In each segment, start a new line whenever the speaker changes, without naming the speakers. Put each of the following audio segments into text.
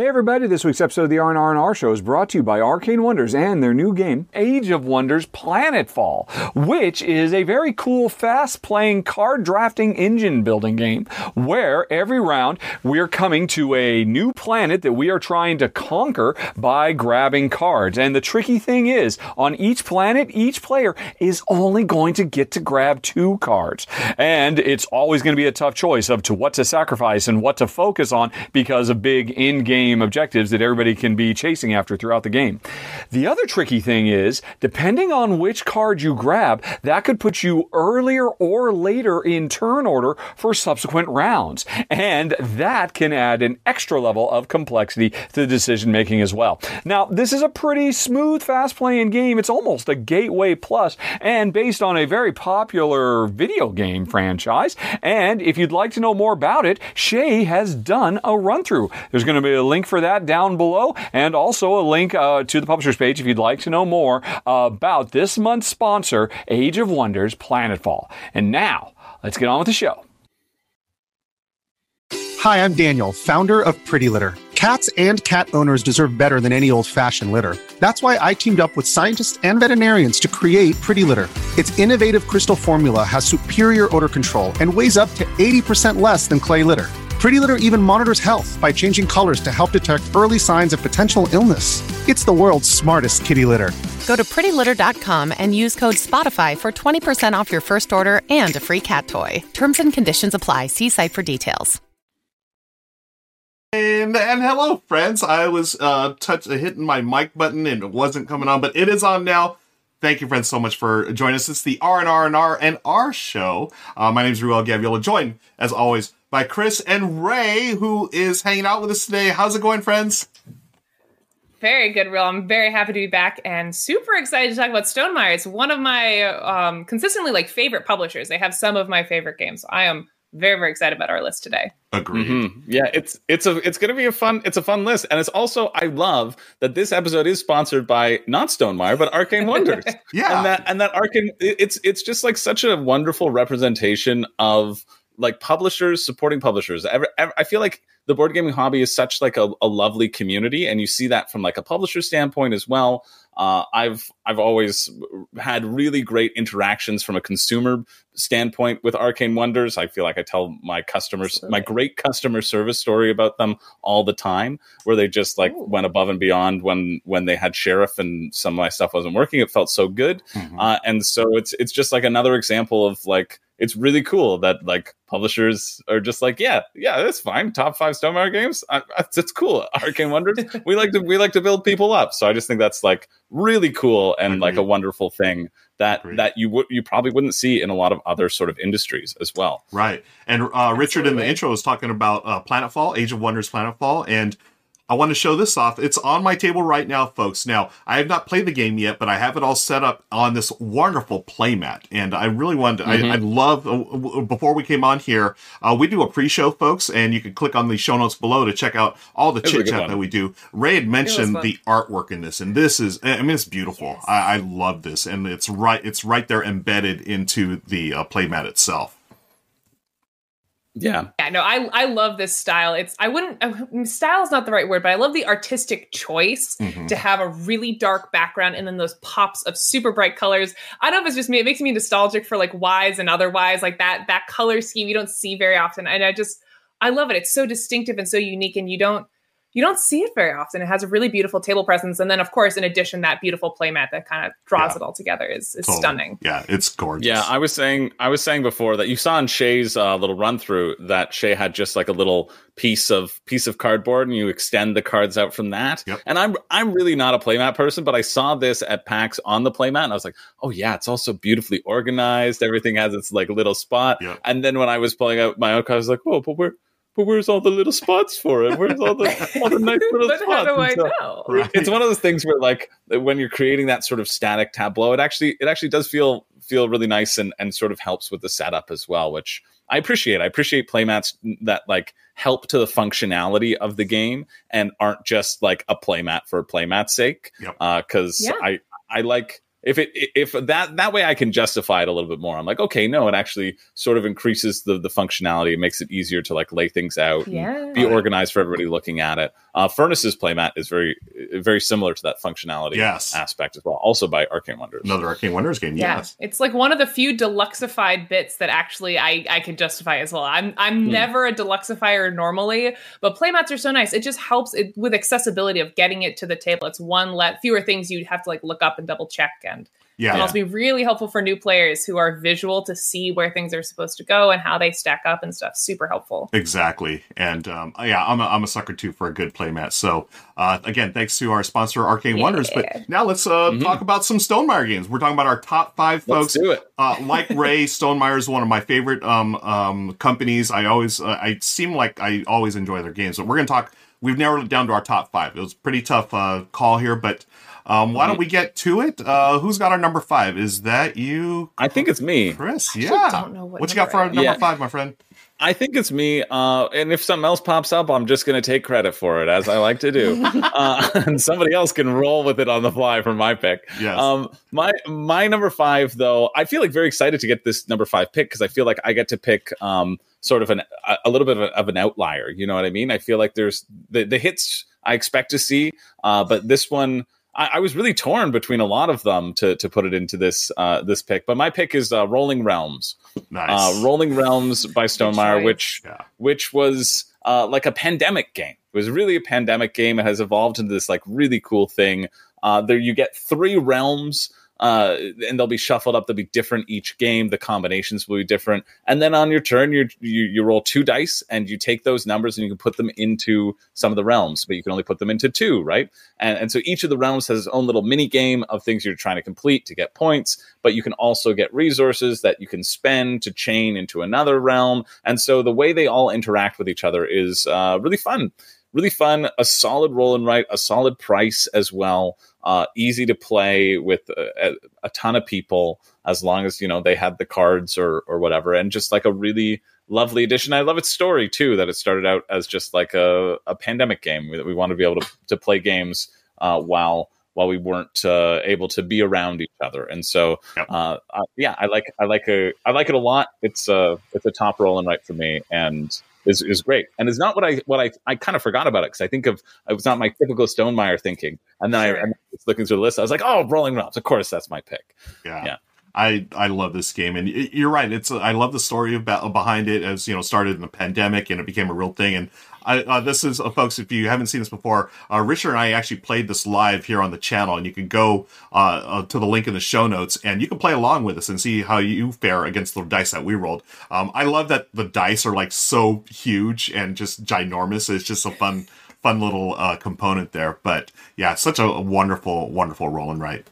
Hey everybody, this week's episode of the R&R Show is brought to you by Arcane Wonders and their new game, Age of Wonders Planetfall, which is a very cool, fast-playing card drafting engine building game where every round we are coming to a new planet that we are trying to conquer by grabbing cards. And the tricky thing is, on each planet, each player is only going to get to grab two cards. And it's always going to be a tough choice of to what to sacrifice and what to focus on because of big in-game objectives that everybody can be chasing after throughout the game. The other tricky thing is, depending on which card you grab, that could put you earlier or later in turn order for subsequent rounds. And that can add an extra level of complexity to the decision making as well. Now, this is a pretty smooth, fast playing game. It's almost a gateway plus and based on a very popular video game franchise. And if you'd like to know more about it, Shay has done a run through. There's going to be a link for that down below, and also a link uh, to the publisher's page if you'd like to know more about this month's sponsor, Age of Wonders Planetfall. And now, let's get on with the show.
Hi, I'm Daniel, founder of Pretty Litter. Cats and cat owners deserve better than any old fashioned litter. That's why I teamed up with scientists and veterinarians to create Pretty Litter. Its innovative crystal formula has superior odor control and weighs up to 80% less than clay litter. Pretty Litter even monitors health by changing colors to help detect early signs of potential illness. It's the world's smartest kitty litter.
Go to prettylitter.com and use code SPOTIFY for 20% off your first order and a free cat toy. Terms and conditions apply. See site for details.
And, and hello, friends. I was uh, touch, hitting my mic button and it wasn't coming on, but it is on now. Thank you, friends, so much for joining us. It's the R and R and R and R show. Uh, my name is Ruel Gaviola, joined as always by Chris and Ray, who is hanging out with us today. How's it going, friends?
Very good, Ruel. I'm very happy to be back and super excited to talk about Stonemaier. It's one of my um, consistently like favorite publishers. They have some of my favorite games. I am very very excited about our list today.
Agreed.
Mm-hmm. Yeah, it's it's a it's going to be a fun it's a fun list, and it's also I love that this episode is sponsored by not Stonemaier but Arcane Wonders.
yeah,
and that and that Arcane it's it's just like such a wonderful representation of like publishers supporting publishers. Ever, ever, I feel like the board gaming hobby is such like a, a, lovely community, and you see that from like a publisher standpoint as well. Uh, I've I've always had really great interactions from a consumer standpoint with Arcane Wonders. I feel like I tell my customers my great customer service story about them all the time, where they just like Ooh. went above and beyond when when they had Sheriff and some of my stuff wasn't working. It felt so good, mm-hmm. uh, and so it's it's just like another example of like it's really cool that like publishers are just like, yeah, yeah, that's fine. Top five Stonemaier games, I, it's cool. Arcane Wonders, we like to we like to build people up. So I just think that's like really cool and Agreed. like a wonderful thing that Agreed. that you would you probably wouldn't see in a lot of other sort of industries as well.
Right. And uh, Richard in the intro was talking about uh, Planetfall, Age of Wonders, Planetfall, and I want to show this off. It's on my table right now, folks. Now, I have not played the game yet, but I have it all set up on this wonderful playmat. And I really wanted to, mm-hmm. I, I, love, uh, before we came on here, uh, we do a pre show, folks, and you can click on the show notes below to check out all the chit chat that we do. Ray had mentioned the artwork in this, and this is, I mean, it's beautiful. Yes. I, I, love this. And it's right, it's right there embedded into the uh, playmat itself.
Yeah.
Yeah, no, I I love this style. It's I wouldn't style is not the right word, but I love the artistic choice mm-hmm. to have a really dark background and then those pops of super bright colors. I don't know if it's just me, it makes me nostalgic for like wise and otherwise, like that that color scheme you don't see very often. And I just I love it. It's so distinctive and so unique and you don't you don't see it very often. It has a really beautiful table presence, and then of course, in addition, that beautiful playmat that kind of draws yeah. it all together is, is totally. stunning.
Yeah, it's gorgeous.
Yeah, I was saying, I was saying before that you saw in Shay's uh, little run through that Shay had just like a little piece of piece of cardboard, and you extend the cards out from that. Yep. And I'm I'm really not a playmat person, but I saw this at PAX on the playmat, and I was like, oh yeah, it's also beautifully organized. Everything has its like little spot. Yep. And then when I was pulling out my own card, I was like, oh, but where but where's all the little spots for it? Where's all the all the nice little
but
spots?
How do I so, know?
Right. It's one of those things where, like, when you're creating that sort of static tableau, it actually it actually does feel feel really nice and and sort of helps with the setup as well, which I appreciate. I appreciate playmats that like help to the functionality of the game and aren't just like a playmat for playmat's sake. Because yep. uh, yeah. I I like if it if that that way I can justify it a little bit more. I'm like, okay, no, it actually sort of increases the the functionality. It makes it easier to like lay things out, yeah. be organized for everybody looking at it. Uh, Furnace's playmat is very very similar to that functionality
Yes.
aspect as well, also by Arcane Wonders.
Another Arcane Wonders game.
Yeah,
Yes.
it's like one of the few deluxeified bits that actually I I can justify as well. I'm I'm
Hmm.
never a deluxeifier normally, but playmats are so nice. It just helps it with accessibility of getting it to the table. It's one let fewer things you'd have to like look up and double check and
Yeah.
can also be really helpful for new players who are visual to see where things are supposed to go and how they stack up and stuff. Super helpful.
Exactly. And um, yeah, I'm a, I'm a sucker too for a good playmat. So uh, again, thanks to our sponsor, Arcane Wonders. But now let's uh, talk about some Stonemaier games. We're talking about our top five
Mm-hmm. Let's
folks.
do it.
Uh, like Ray, Stonemaier is one of my favorite um, um, companies. I always, uh, I seem like I always enjoy their games. But we're going to talk. We've narrowed it down to our top five. It was a pretty tough uh, call here, but um, why don't we get to it? Uh, who's got our number five? Is that you,
I think it's me.
Chris?
actually
Yeah.
don't know what
you got for our
number
number
I am.
five, my friend?
I think it's me. Uh, and if something else pops up, I'm just going to take credit for it, as I like to do. uh, and somebody else can roll with it on the fly for my pick.
Yes.
Um, my my number five, though, I feel like very excited to get this number five pick because I feel like I get to pick um, sort of an a, a little bit of, a, of an outlier. You know what I mean? I feel like there's the the hits I expect to see, uh, but this one. I, I was really torn between a lot of them to to put it into this uh, this pick, but my pick is uh, Rolling Realms.
Nice.
Uh, Rolling Realms by Stonemaier,
choice.
which
Yeah.
which was uh, like a pandemic game. It was really a pandemic game. It has evolved into this like really cool thing. Uh, there you get three realms. Uh, and they'll be shuffled up. They'll be different each game. The combinations will be different. And then on your turn, you you roll two dice, and you take those numbers and you can put them into some of the realms, but you can only put them into two, right? And and so each of the realms has its own little mini game of things you're trying to complete to get points. But you can also get resources that you can spend to chain into another realm. And so the way they all interact with each other is uh, really fun really fun, a solid roll and write, a solid price as well. Uh, easy to play with a, a, a ton of people as long as you know they had the cards or or whatever, and just like a really lovely addition. I love its story too. That it started out as just like a, a pandemic game. We, we wanted to be able to to play games uh, while while we weren't uh, able to be around each other, and so uh, uh, yeah, I like I like a I like it a lot. It's a it's a top roll and write for me, and is is great. And it's not what I what I I kind of forgot about it because I think of it was not my typical Stonemaier thinking, and then I,
Sure.
and I was looking through the list. I was like, oh, Rolling Realms, of course, that's my pick.
Yeah.
Yeah.
I, I love this game and you're right. It's I love the story about behind it as you know started in the pandemic and it became a real thing. And I, uh, this is uh, folks, if you haven't seen this before, uh, Richard and I actually played this live here on the channel, and you can go uh, uh, to the link in the show notes and you can play along with us and see how you fare against the dice that we rolled. Um, I love that the dice are like so huge and just ginormous. It's just a fun fun little uh, component there. But yeah, such a wonderful wonderful roll and write.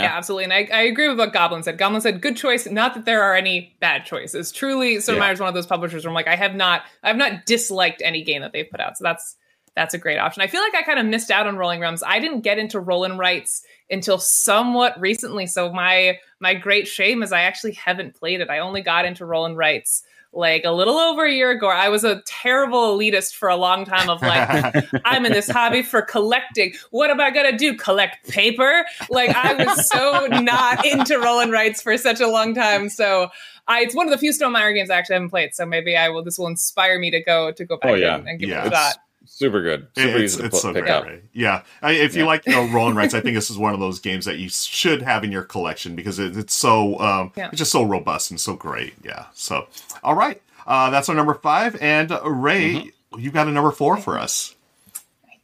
Yeah.
Yeah, absolutely. And I, I agree with what Goblin said. Goblin said, good choice. Not that there are any bad choices. Truly, Stonemaier is one of those publishers where I'm like, I have not, I've not disliked any game that they've put out. So that's, that's a great option. I feel like I kind of missed out on Rolling Realms. I didn't get into Roll and Rights until somewhat recently. So my, my great shame is I actually haven't played it. I only got into Roll and Rights like a little over a year ago. I was a terrible elitist for a long time of like, I'm in this hobby for collecting. What am I gonna do? Collect paper? Like I was so not into roll and rights for such a long time. So I, it's one of the few Stonemaier games I actually haven't played. So maybe I will. This will inspire me to go to go back
Oh, yeah.
and, and give
Yeah.
it a shot.
Super good, super
it's,
easy to
it's
put,
so
pick
great.
up.
right? Yeah, I, if you like you know rolling rights, I think this is one of those games that you should have in your collection because it, it's so um,
Yeah.
it's just so robust and so great. Yeah. So all right, uh, that's our number five, and uh, Ray,
Mm-hmm.
you got a number four for us.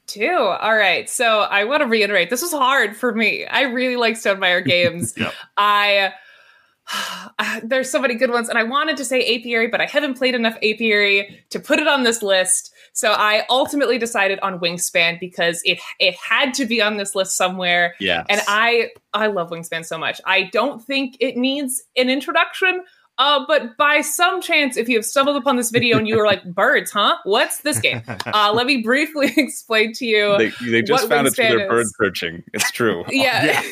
too. All right. So I want to reiterate this was hard for me. I really like Stonemaier games.
Yep.
I there's so many good ones, and I wanted to say apiary, but I haven't played enough apiary to put it on this list. So I ultimately decided on Wingspan because it it had to be on this list somewhere.
Yeah,
And I I love Wingspan so much. I don't think it needs an introduction. Uh, but by some chance, if you have stumbled upon this video and you were like, "Birds, huh? What's this game?" Uh, let me briefly explain to you.
they, they just found it through
Wingspan
their bird searching. It's true.
yeah.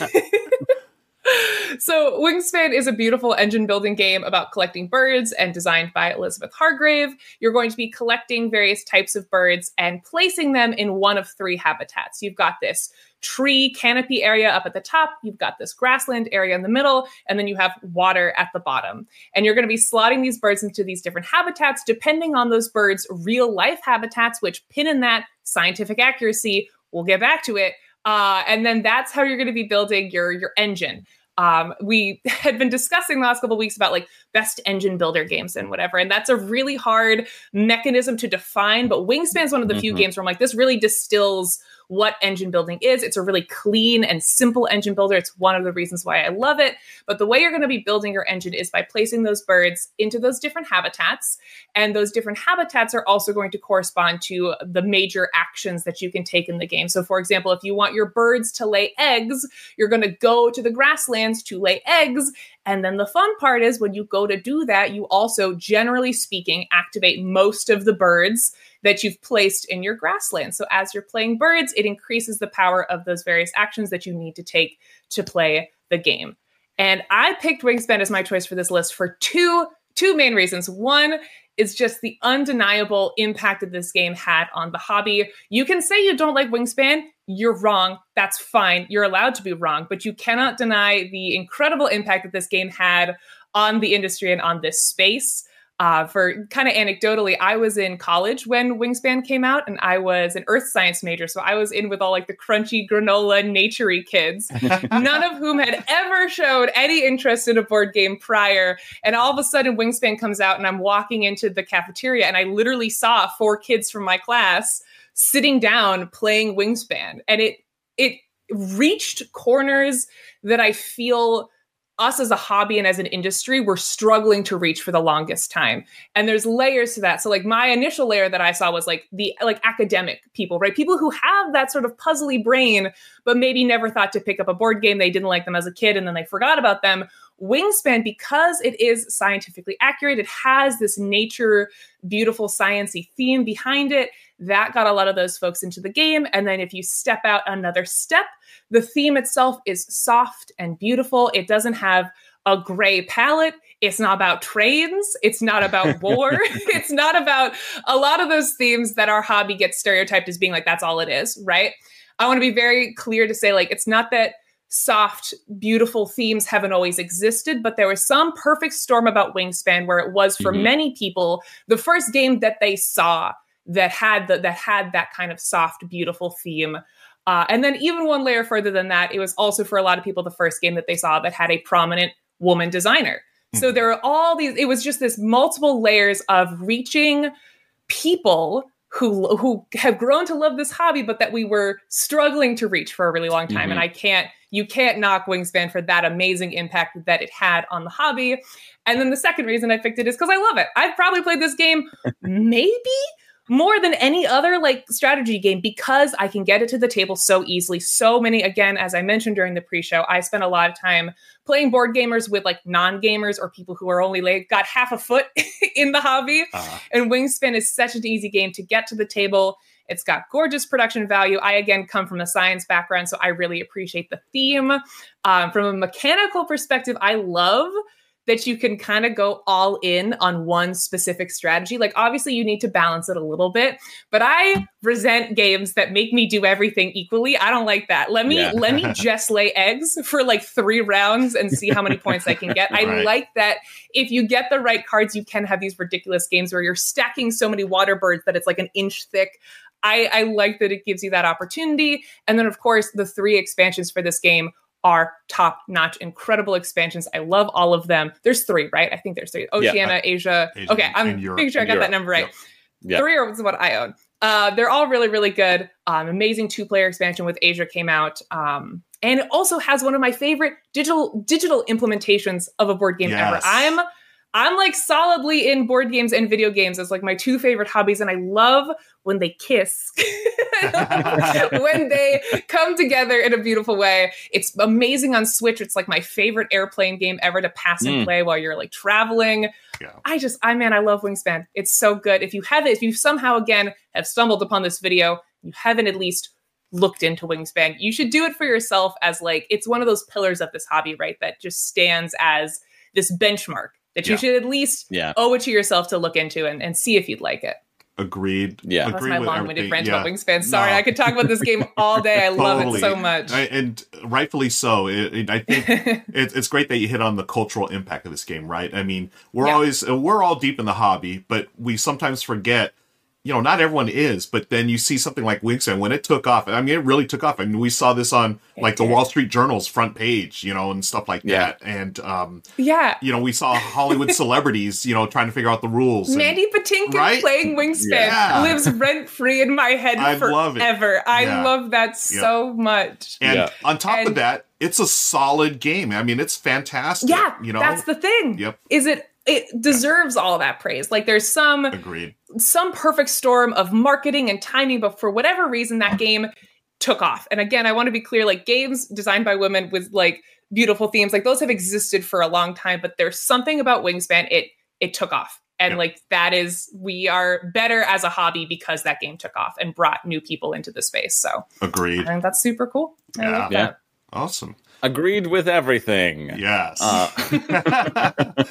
so Wingspan is a beautiful engine building game about collecting birds and designed by Elizabeth Hargrave. You're going to be collecting various types of birds and placing them in one of three habitats. You've got this tree canopy area up at the top, you've got this grassland area in the middle, and then you have water at the bottom. And you're going to be slotting these birds into these different habitats depending on those birds' real life habitats, which pin in that scientific accuracy. We'll get back to it. Uh, and then that's how you're going to be building your your engine. Um, we had been discussing the last couple weeks about like best engine builder games and whatever and that's a really hard mechanism to define but wingspan is one of the mm-hmm. few games where i'm like this really distills what engine building is. It's a really clean and simple engine builder. It's one of the reasons why I love it. But the way you're going to be building your engine is by placing those birds into those different habitats. And those different habitats are also going to correspond to the major actions that you can take in the game. So, for example, if you want your birds to lay eggs, you're going to go to the grasslands to lay eggs. And then the fun part is when you go to do that, you also, generally speaking, activate most of the birds that you've placed in your grassland. So as you're playing birds, it increases the power of those various actions that you need to take to play the game. And I picked Wingspan as my choice for this list for two two main reasons. One is just the undeniable impact that this game had on the hobby. You can say you don't like Wingspan, you're wrong. That's fine. You're allowed to be wrong, but you cannot deny the incredible impact that this game had on the industry and on this space. Uh, for kind of anecdotally, I was in college when Wingspan came out, and I was an earth science major. So I was in with all like the crunchy granola naturey kids, none of whom had ever showed any interest in a board game prior. And all of a sudden, Wingspan comes out, and I'm walking into the cafeteria, and I literally saw four kids from my class sitting down playing Wingspan, and it it reached corners that I feel us as a hobby and as an industry we're struggling to reach for the longest time. And there's layers to that. So like my initial layer that i saw was like the like academic people right? People who have that sort of puzzly brain but maybe never thought to pick up a board game. They didn't like them as a kid and then they forgot about them wingspan because it is scientifically accurate it has this nature beautiful sciency theme behind it that got a lot of those folks into the game. And then if you step out another step, the theme itself is soft and beautiful. It doesn't have a gray palette. It's not about trains. It's not about war. it's not about a lot of those themes that our hobby gets stereotyped as being like, that's all it is, right? I want to be very clear to say, like, it's not that soft, beautiful themes haven't always existed, but there was some perfect storm about Wingspan where it was for mm-hmm. many people the first game that they saw that had the, that had that kind of soft, beautiful theme. Uh, and then even one layer further than that, it was also for a lot of people the first game that they saw that had a prominent woman designer. Mm-hmm. So there are all these. It was just this multiple layers of reaching people who who have grown to love this hobby, but that we were struggling to reach for a really long time. Mm-hmm. And I can't you can't knock Wingspan for that amazing impact that it had on the hobby. And then the second reason I picked it is because I love it. I've probably played this game maybe more than any other like strategy game because I can get it to the table so easily. So many, again, as I mentioned during the pre-show, I spent a lot of time playing board gamers with like non-gamers or people who are only like got half a foot in the hobby. Uh-huh. And Wingspan is such an easy game to get to the table. It's got gorgeous production value. I again come from a science background, so I really appreciate the theme. Um, from a mechanical perspective, I love that you can kind of go all in on one specific strategy. Like, obviously, you need to balance it a little bit, but I resent games that make me do everything equally. I don't like that. Let me yeah. let me just lay eggs for like three rounds and see how many points I can get. Right. I like that if you get the right cards, you can have these ridiculous games where you're stacking so many water birds that it's like an inch thick. I, I like that it gives you that opportunity. And then, of course, the three expansions for this game are top notch, incredible expansions. I love all of them. There's three, right? I think there's three. Oceania, yeah, Asia. Asia. Okay, I'm making sure I got Europe. that number right. Yep. Yep. Three are what I own. Uh, they're all really, really good. Um, amazing two player expansion with Asia came out. Um, and it also has one of my favorite digital digital implementations of a board game yes. ever. I'm I'm like solidly in board games and video games as like my two favorite hobbies, and I love when they kiss, when they come together in a beautiful way. It's amazing on Switch. It's like my favorite airplane game ever to pass and mm. play while you're like traveling. Yeah. I just, I man, I love Wingspan. It's so good. If you have it, if you somehow again have stumbled upon this video, you haven't at least looked into Wingspan, you should do it for yourself as like it's one of those pillars of this hobby, right? That just stands as this benchmark that you
Yeah.
should at least
Yeah.
owe it to yourself to look into and, and see if you'd like it.
Agreed.
Yeah.
That's
Agreed
my long-winded
everything.
rant
Yeah.
about Wingspan. Sorry,
No.
I could talk about this game all day. I love it so much.
I- and rightfully so. It, it- I think it, it's great that you hit on the cultural impact of this game, right? I mean, we're
Yeah.
always uh, we're all deep in the hobby, but we sometimes forget. You know, not everyone is, but then you see something like Wingspan when it took off. I mean, it really took off. I mean, we saw this on like the. Wall Street Journal's front page, you know, and stuff like
Yeah.
that. And um,
yeah.
you know, we saw Hollywood celebrities, you know, trying to figure out the rules. and-
Mandy Patinkin
Right?
playing Wingspan
Yeah.
lives rent free in my head
I love it.
forever. I
Yeah.
love that so much.
And
Yeah.
on top of that, it's a solid game. I mean, it's fantastic.
Yeah,
you know,
that's the thing.
Yep.
Is it it deserves all that praise. Like there's some
agreed.
some perfect storm of marketing and timing, but for whatever reason that game took off. And again, I want to be clear, like games designed by women with like beautiful themes, like those have existed for a long time, but there's something about Wingspan, it it took off. And
Yep.
like that is we are better as a hobby because that game took off and brought new people into the space. So
Agreed.
I think that's super cool. I
Yeah.
that.
Awesome.
Agreed with everything.
Yes.
Uh,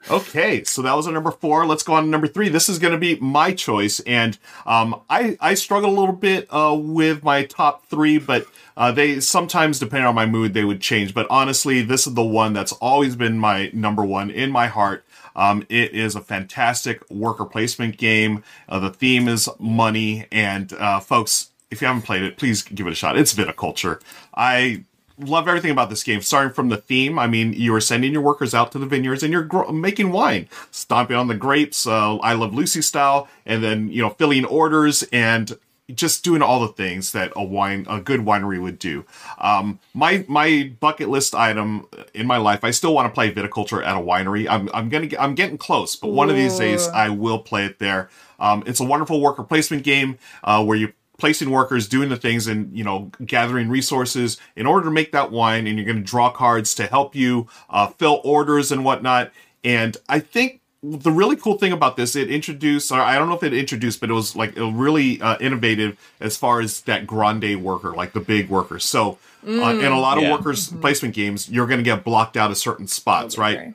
okay, so that was our number four. Let's go on to number three. This is going to be my choice, and um, I I struggle a little bit uh, with my top three, but uh, they sometimes, depending on my mood, they would change. But honestly, this is the one that's always been my number one in my heart. Um, it is a fantastic worker placement game. Uh, the theme is money, and uh, folks, if you haven't played it, please give it a shot. It's viticulture. I love everything about this game, starting from the theme. I mean, you are sending your workers out to the vineyards and you're gro- making wine, stomping on the grapes, uh, I Love Lucy style, and then, you know, filling orders and just doing all the things that a wine, a good winery would do. Um, my, my bucket list item in my life, I still want to play viticulture at a winery. I'm, I'm gonna, get, I'm getting close, but one of these days I will play it there. Um, it's a wonderful worker placement game, uh, where you placing workers, doing the things, and you know, gathering resources in order to make that wine. And you're going to draw cards to help you uh, fill orders and whatnot. And I think the really cool thing about this, it introduced, or I don't know if it introduced, but it was like a really uh, innovative as far as that grande worker, like the big workers. So uh, in a lot of
Yeah.
workers placement games, you're going to get blocked out of certain spots, right?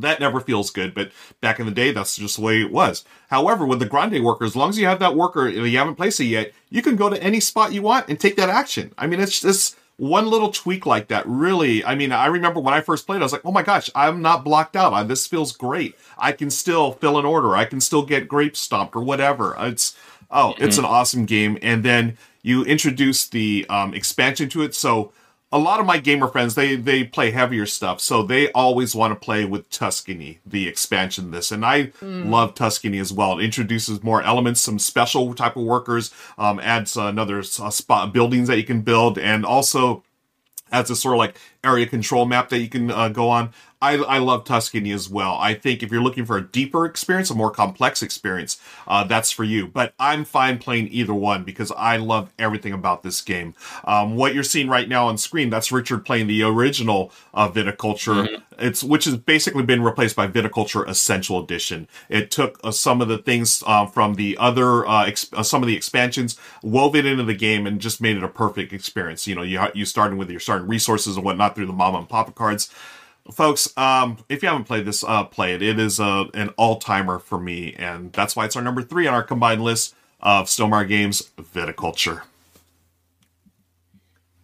That never feels good. But back in the day, that's just the way it was. However, with the grande worker, as long as you have that worker, and you haven't placed it yet, you can go to any spot you want and take that action. I mean, it's just one little tweak like that. Really, I mean, I remember when I first played, I was like, oh my gosh, I'm not blocked out. I, this feels great. I can still fill an order. I can still get grapes stomped or whatever. It's oh, it's an awesome game. And then you introduce the um, expansion to it, so a lot of my gamer friends they they play heavier stuff so they always want to play with tuscany the expansion this and i love tuscany as well it introduces more elements some special type of workers um, adds another uh, spot buildings that you can build and also adds a sort of like area control map that you can uh, go on. I, I love Tuscany as well. I think if you're looking for a deeper experience, a more complex experience, uh, that's for you. But I'm fine playing either one because I love everything about this game. Um, what you're seeing right now on screen, that's Richard playing the original uh, Viticulture. It's which has basically been replaced by Viticulture Essential Edition. It took uh, some of the things uh, from the other uh, ex- uh, some of the expansions, wove it into the game, and just made it a perfect experience. You know, you you starting with your starting resources and whatnot through the mama and papa cards. Folks, um, if you haven't played this, uh, play it. It is a, an all timer for me, and that's why it's our number three on our combined list of Stonemaier Games Viticulture.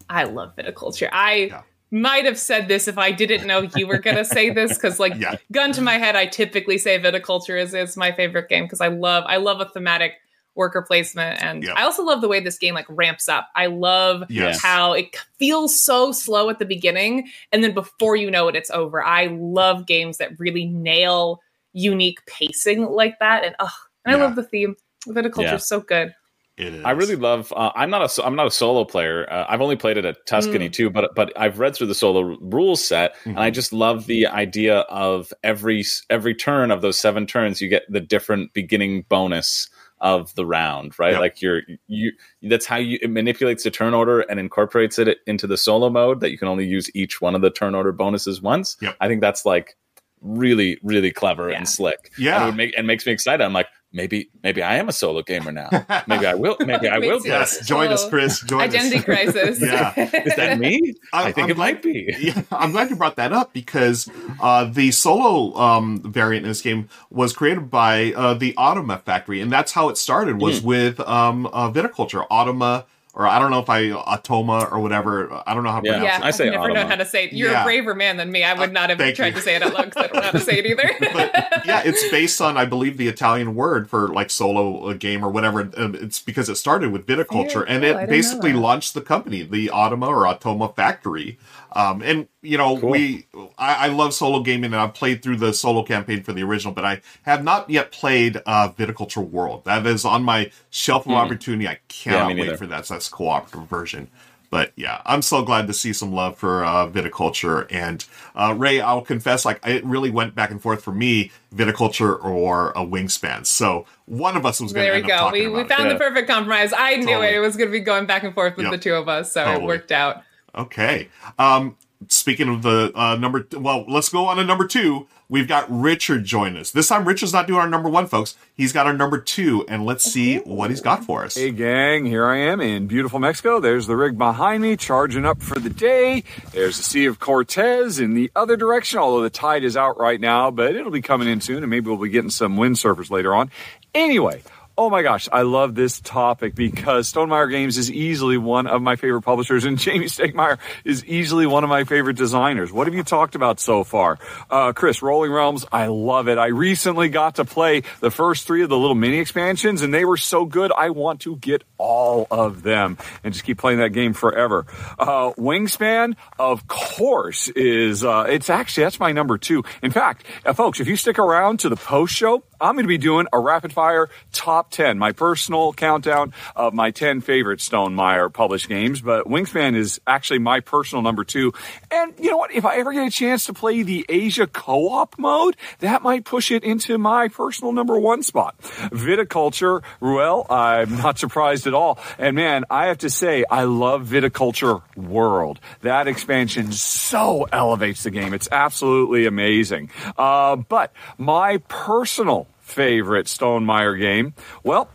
I love viticulture. I
Yeah.
might have said this if I didn't know you were going to say this because, like,
Yeah.
gun to my head, I typically say viticulture is, is my favorite game because I love I love a thematic worker placement and
Yeah.
I also love the way this game like ramps up. I love
Yes.
how it feels so slow at the beginning and then before you know it, it's over. I love games that really nail unique pacing like that, and oh, and I love the theme. Viticulture
Yeah.
is so good.
It is.
I really love. Uh, I'm not a. so- I'm not a solo player. Uh, I've only played it at Tuscany too, but but I've read through the solo rules set, and I just love the idea of every every turn of those seven turns, you get the different beginning bonus of the round, right?
Yep.
Like you're you. That's how you it manipulates the turn order and incorporates it into the solo mode that you can only use each one of the turn order bonuses once.
Yep.
I think that's like really really clever
Yeah.
and slick.
Yeah.
and, it would make, and makes me excited. I'm like, maybe maybe I am a solo gamer now. Maybe I will. Maybe I will.
Yes, join us,
Oh,
Chris. Join
Identity
us.
crisis.
Yeah.
Is that me?
I'm-
I think
I'm
it might be.
Yeah, I'm glad you brought that up because uh, the solo um, variant in this game was created by uh, the Automa factory, and that's how it started. Was
Hmm.
with um, uh, viticulture, Automa, or I don't know if I Atoma or whatever. I don't know how to
Yeah.
pronounce
Yeah,
I say
I've never known
Automa.
how to say it. You're
Yeah.
a braver man than me. I would not have
thank
tried
you.
to say it out loud because I don't know how to say it either.
but yeah, it's based on I believe the Italian word for like solo uh, game or whatever. Um, It's because it started with viticulture
Very
and
cool.
It basically launched the company, the Automa or Automa factory. Um, and you know,
Cool.
we I, I love solo gaming and I've played through the solo campaign for the original, but I have not yet played uh, Viticulture World. That is on my shelf of opportunity. I cannot
me
wait
neither.
for that. So that's cooperative version. But yeah, I'm so glad to see some love for uh, viticulture. And uh, Ray, I'll confess, like it really went back and forth for me, viticulture or a wingspan. So one of us was going to
there we
end up
go.
talking
We, we found
Yeah.
the perfect compromise. I knew it. It was going to be going back and forth with
Yep.
the two of us, so
Totally.
it worked out.
Okay. Um, speaking of the uh, number, well, let's go on to number two. We've got Richard join us. This time, Richard's not doing our number one, folks. He's got our number two, and let's see what he's got for us.
Hey, gang, here I am in beautiful Mexico. There's the rig behind me, charging up for the day. There's the Sea of Cortez in the other direction, although the tide is out right now, but it'll be coming in soon, and maybe we'll be getting some windsurfers later on. Anyway, Oh my gosh, I love this topic because Stonemaier Games is easily one of my favorite publishers, and Jamey Stegmaier is easily one of my favorite designers. What have you talked about so far? Uh, Chris, Rolling Realms, I love it. I recently got to play the first three of the little mini expansions, and they were so good, I want to get all of them and just keep playing that game forever. Uh, Wingspan, of course, is, uh, it's actually, that's my number two. In fact, uh, folks, if you stick around to the post show, I'm going to be doing a rapid fire top 10, my personal countdown of my 10 favorite Stonemaier published games. But Wingspan is actually my personal number two. And you know what? If I ever get a chance to play the Asia co op mode, that might push it into my personal number one spot. Viticulture, well, I'm not surprised at all. And man, I have to say, I love Viticulture World. That expansion so elevates the game. It's absolutely amazing. Uh, but my personal favorite Stonemaier game, well,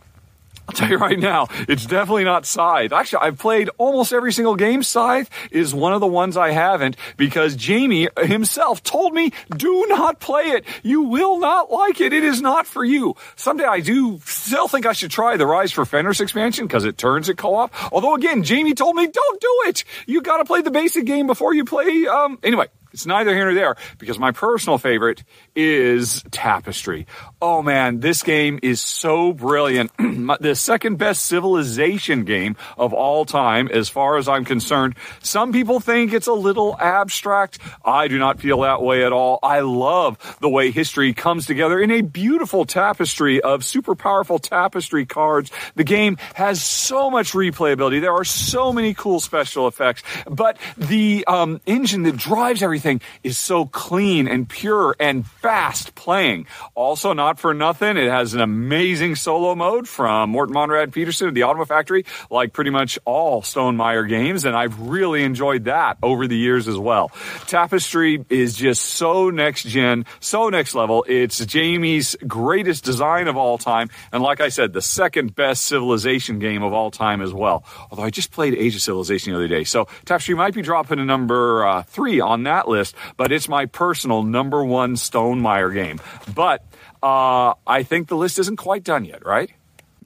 I'll tell you right now, it's definitely not Scythe. Actually, I've played almost every single game. Scythe is one of the ones I haven't because Jamey himself told me, do not play it. You will not like it. It is not for you. Someday I do still think I should try the Rise for Fenris expansion because it turns it co-op. Although again, Jamey told me, don't do it. You gotta play the basic game before you play, um, anyway. It's neither here nor there because my personal favorite is Tapestry. Oh man, this game is so brilliant. the second best civilization game of all time, as far as I'm concerned. Some people think it's a little abstract. I do not feel that way at all. I love the way history comes together in a beautiful tapestry of super powerful tapestry cards. The game has so much replayability. There are so many cool special effects, but the um, engine that drives everything is so clean and pure and fast playing. Also, not for nothing, it has an amazing solo mode from Morten Mondrup Pedersen of the Automa Factory, like pretty much all Stone Stonemaier games, and I've really enjoyed that over the years as well. Tapestry is just so next gen, so next level. It's Jamey's greatest design of all time, and like I said, the second best civilization game of all time as well. Although I just played Age of Civilization the other day, so Tapestry might be dropping a number uh, three on that list, but it's my personal number one Stonemaier game. But uh, I think the list isn't quite done yet, right?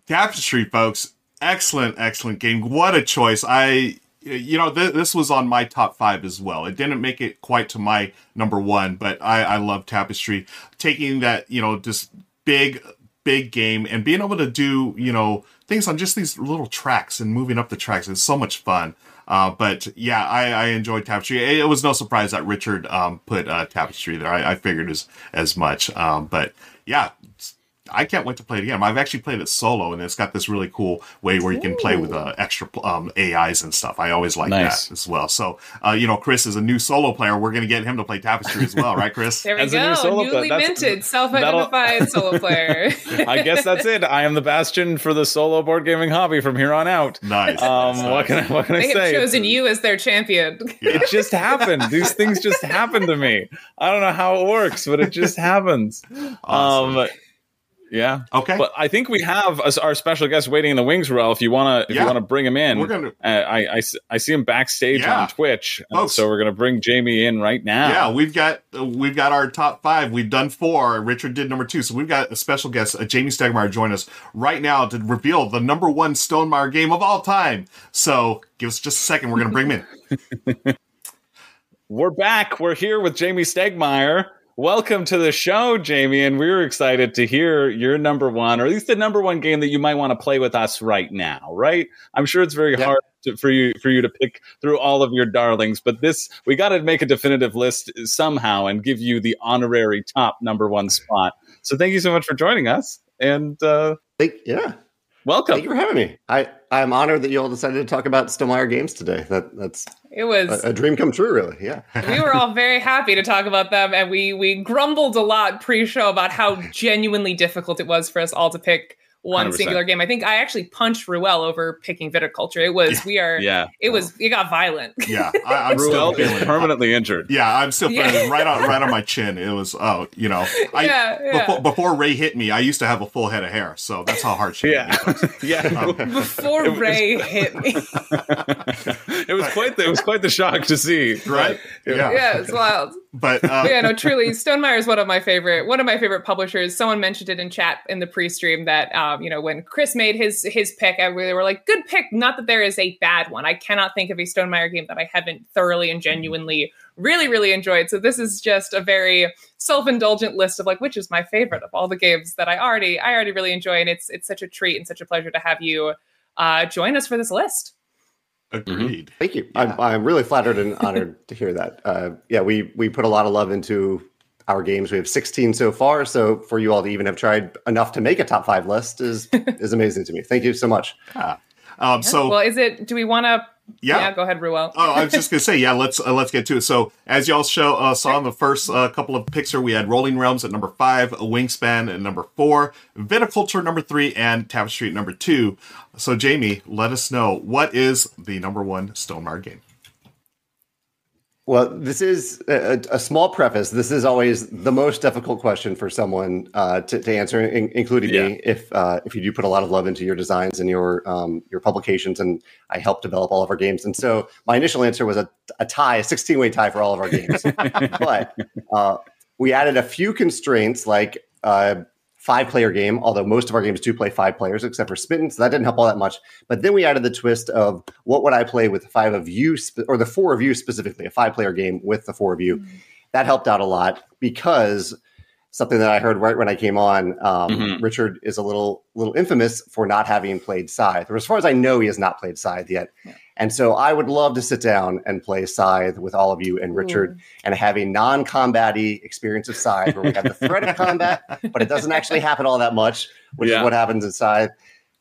Tapestry, folks. Excellent, excellent game. What a choice. I, you know, th- this was on my top five as well. It didn't make it quite to my number one, but I, I love Tapestry. Taking that, you know, just big, big game and being able to do, you know, things on just these little tracks and moving up the tracks. is so much fun. Uh, but yeah, I, I enjoyed Tapestry. It, it was no surprise that Richard um, put uh, Tapestry there. I, I figured as as much. Um, but yeah, I can't wait to play it again. I've actually played it solo, and it's got this really cool way where you can play with uh, extra um, AIs and stuff. I always like
Nice.
that as well. So, uh, you know, Chris is a new solo player. We're going to get him to play Tapestry as well, right, Chris?
There we
As a new
go.
solo player,
Newly
that's-
minted, self-identified solo player.
I guess that's it. I am the bastion for the solo board gaming hobby from here on out.
Nice.
Um,
Nice.
what can I, what can I
they have chosen you as their champion.
It just happened. These things just happen to me. I don't know how it works, but it just happens.
Awesome.
Um, Yeah.
Okay.
But I think we have us our special guest waiting in the wings, Ruel. If you want to, if
Yeah.
you want to bring him in,
We're gonna-
uh, I, I I see him backstage
Yeah.
on Twitch, uh, so we're gonna bring Jamey in right now.
Yeah, we've got uh, we've got our top five. We've done four. Richard did number two, so we've got a special guest, uh, Jamey Stegmaier, join us right now to reveal the number one Stonemaier game of all time. So give us just a second. We're going to bring him in.
We're back. We're here with Jamey Stegmaier. Welcome to the show, Jamey, and we're excited to hear your number one, or at least the number one game that you might want to play with us right now. Right? I'm sure it's very
Yeah.
hard to, for you for you to pick through all of your darlings, but this we got to make a definitive list somehow and give you the honorary top number one spot. So thank you so much for joining us, and uh,
Thank, yeah,
welcome.
thank you for having me. I I'm honored that you all decided to talk about Stonemaier games today. That that's
It was
a, a dream come true, really. Yeah.
we were all very happy to talk about them and we we grumbled a lot pre-show about how genuinely difficult it was for us all to pick one
100%.
singular game. I think I actually punched Ruel over picking Viticulture. It was we are
Yeah,
it was it got violent.
Yeah, I, I'm
Ruel
still
is
feeling it.
permanently injured.
Yeah, I'm still
Yeah.
right on right on my chin. It was oh, you know, I
Yeah, yeah.
Before, before Ray hit me, I used to have a full head of hair, so that's how hard she hit
Yeah,
me. folks.
yeah.
Before Ray hit me.
it was quite the, it was quite the shock to see.
Right? Yeah.
yeah, it's wild.
But uh,
But yeah, no, truly, Stonemaier is one of my favorite one of my favorite publishers. Someone mentioned it in chat in the pre-stream that um, you know when Chris made his his pick, I, they were like, "Good pick." Not that there is a bad one. I cannot think of a Stonemaier game that I haven't thoroughly and genuinely really really enjoyed. So this is just a very self-indulgent list of like which is my favorite of all the games that I already I already really enjoy, and it's it's such a treat and such a pleasure to have you uh, join us for this list.
agreed.
Thank you. I'm, I'm really flattered and honored to hear that. Uh, yeah, we we put a lot of love into our games. We have 16 so far, so for you all to even have tried enough to make a top five list is is amazing to me. Thank you so much.
Um, so
well, is it? Do we want to?
Yeah.
go ahead, Ruel.
Oh, I was just gonna say, yeah. Let's uh, let's get to it. So, as y'all show uh, saw in the first uh, couple of picks here, we had Rolling Realms at number five, Wingspan at number four, Viticulture number three, and Tapestry at number two. So, Jamey, let us know what is the number one Stonemaier game.
Well, this is a, a small preface. This is always the most difficult question for someone uh, to, to answer, in, including
Yeah.
me. If uh, if you do put a lot of love into your designs and your um, your publications, and I help develop all of our games, and so my initial answer was a, a tie, a sixteen way tie for all of our games. but uh, we added a few constraints, like uh, five player game. Although most of our games do play five players, except for Smitten, so that didn't help all that much. But then we added the twist of what would I play with the five of you, spe- or the four of you specifically, a five player game with the four of you. That helped out a lot because something that I heard right when I came on, um,
Mhm.
Richard is a little little infamous for not having played Scythe, or as far as I know, he has not played Scythe yet. And so I would love to sit down and play Scythe with all of you and Richard and have a non-combat-y experience of Scythe where we have the threat of combat, but it doesn't actually happen all that much, which
Yeah.
is what happens in Scythe.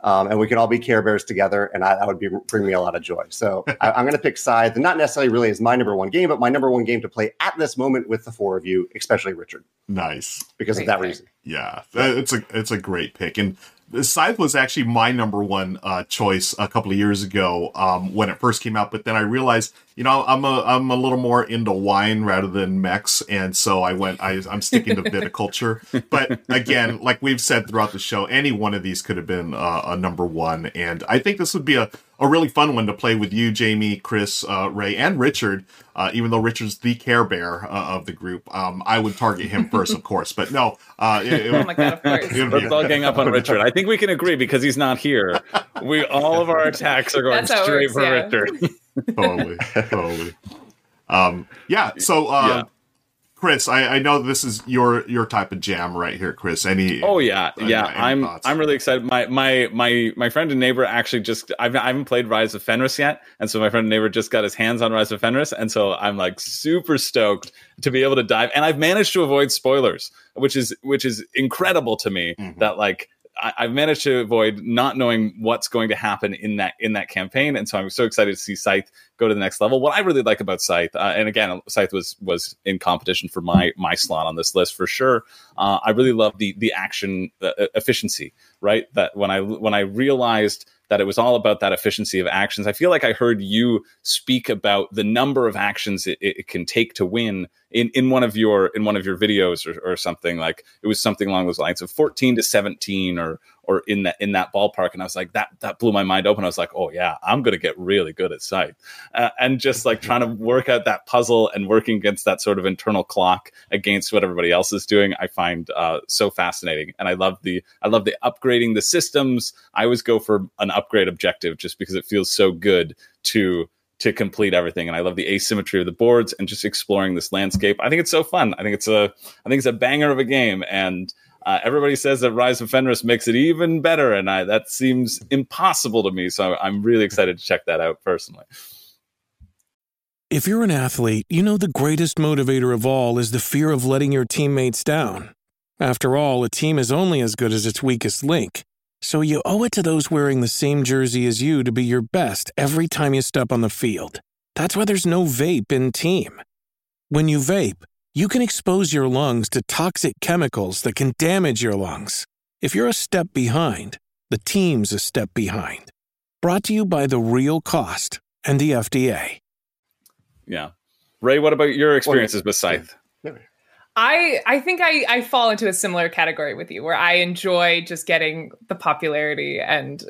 Um, and we can all be Care Bears together, and I, that would be bring me a lot of joy. So I, I'm going to pick Scythe, not necessarily really as my number one game, but my number one game to play at this moment with the four of you, especially Richard,
Nice.
because
Great
of that
pick.
reason.
Yeah, uh, it's a it's a great pick, and Scythe was actually my number one uh, choice a couple of years ago um, when it first came out. But then I realized, you know, I'm a I'm a little more into wine rather than mechs, and so I went. I, I'm sticking to viticulture. but again, like we've said throughout the show, any one of these could have been uh, a number one, and I think this would be a a really fun one to play with you, Jamey, Chris, uh, Ray, and Richard. Uh, even though Richard's the Care Bear uh, of the group, um, I would target him first, of course. But no, uh, it, it
Oh my god, of course.
it would be-
Let's all gang up on Richard. I think we can agree because he's not here. We all of our attacks are going
That's
straight
works,
for
yeah.
Richard.
totally, totally. Um, yeah. So, uh,
Yeah.
Chris, I, I know this is your your type of jam right here, Chris. Any?
Oh yeah,
any-
yeah.
any
I'm
thoughts?
I'm really excited. My my my my friend and neighbor actually just I've, I haven't played Rise of Fenris yet, and so my friend and neighbor just got his hands on Rise of Fenris, and so I'm like super stoked to be able to dive. And I've managed to avoid spoilers, which is which is incredible to me.
Mhm.
That like I, I've managed to avoid not knowing what's going to happen in that in that campaign, and so I'm so excited to see Scythe go to the next level. What I really like about Scythe, uh, and again, Scythe was was in competition for my my slot on this list for sure. Uh, I really love the the action efficiency, right? That when I when I realized that it was all about that efficiency of actions. I feel like I heard you speak about the number of actions it, it can take to win in, in one of your in one of your videos or, or something like it was something along those lines of 14 to 17 or or in that in that ballpark. And i was like that that blew my mind open. I was like oh yeah i'm gonna get really good at Scythe, uh, and just like trying to work out that puzzle and working against that sort of internal clock against what everybody else is doing i find uh, so fascinating. And i love the i love the upgrading the systems. I always go for an upgrade objective just because it feels so good to to complete everything. And i love the asymmetry of the boards and just exploring this landscape. I think it's so fun. I think it's a i think it's a banger of a game. And uh, everybody says that Rise of Fenris makes it even better, and I, that seems impossible to me. So I'm really excited to check that out personally.
If you're an athlete, you know the greatest motivator of all is the fear of letting your teammates down. After all, a team is only as good as its weakest link. So you owe it to those wearing the same jersey as you to be your best every time you step on the field. That's why there's no vape in team. When you vape, you can expose your lungs to toxic chemicals that can damage your lungs. If you're a step behind, the team's a step behind. Brought to you by The Real Cost and the FDA.
Yeah. Ray, what about your experiences with Scythe?
I I think I I fall into a similar category with you where I enjoy just getting the popularity and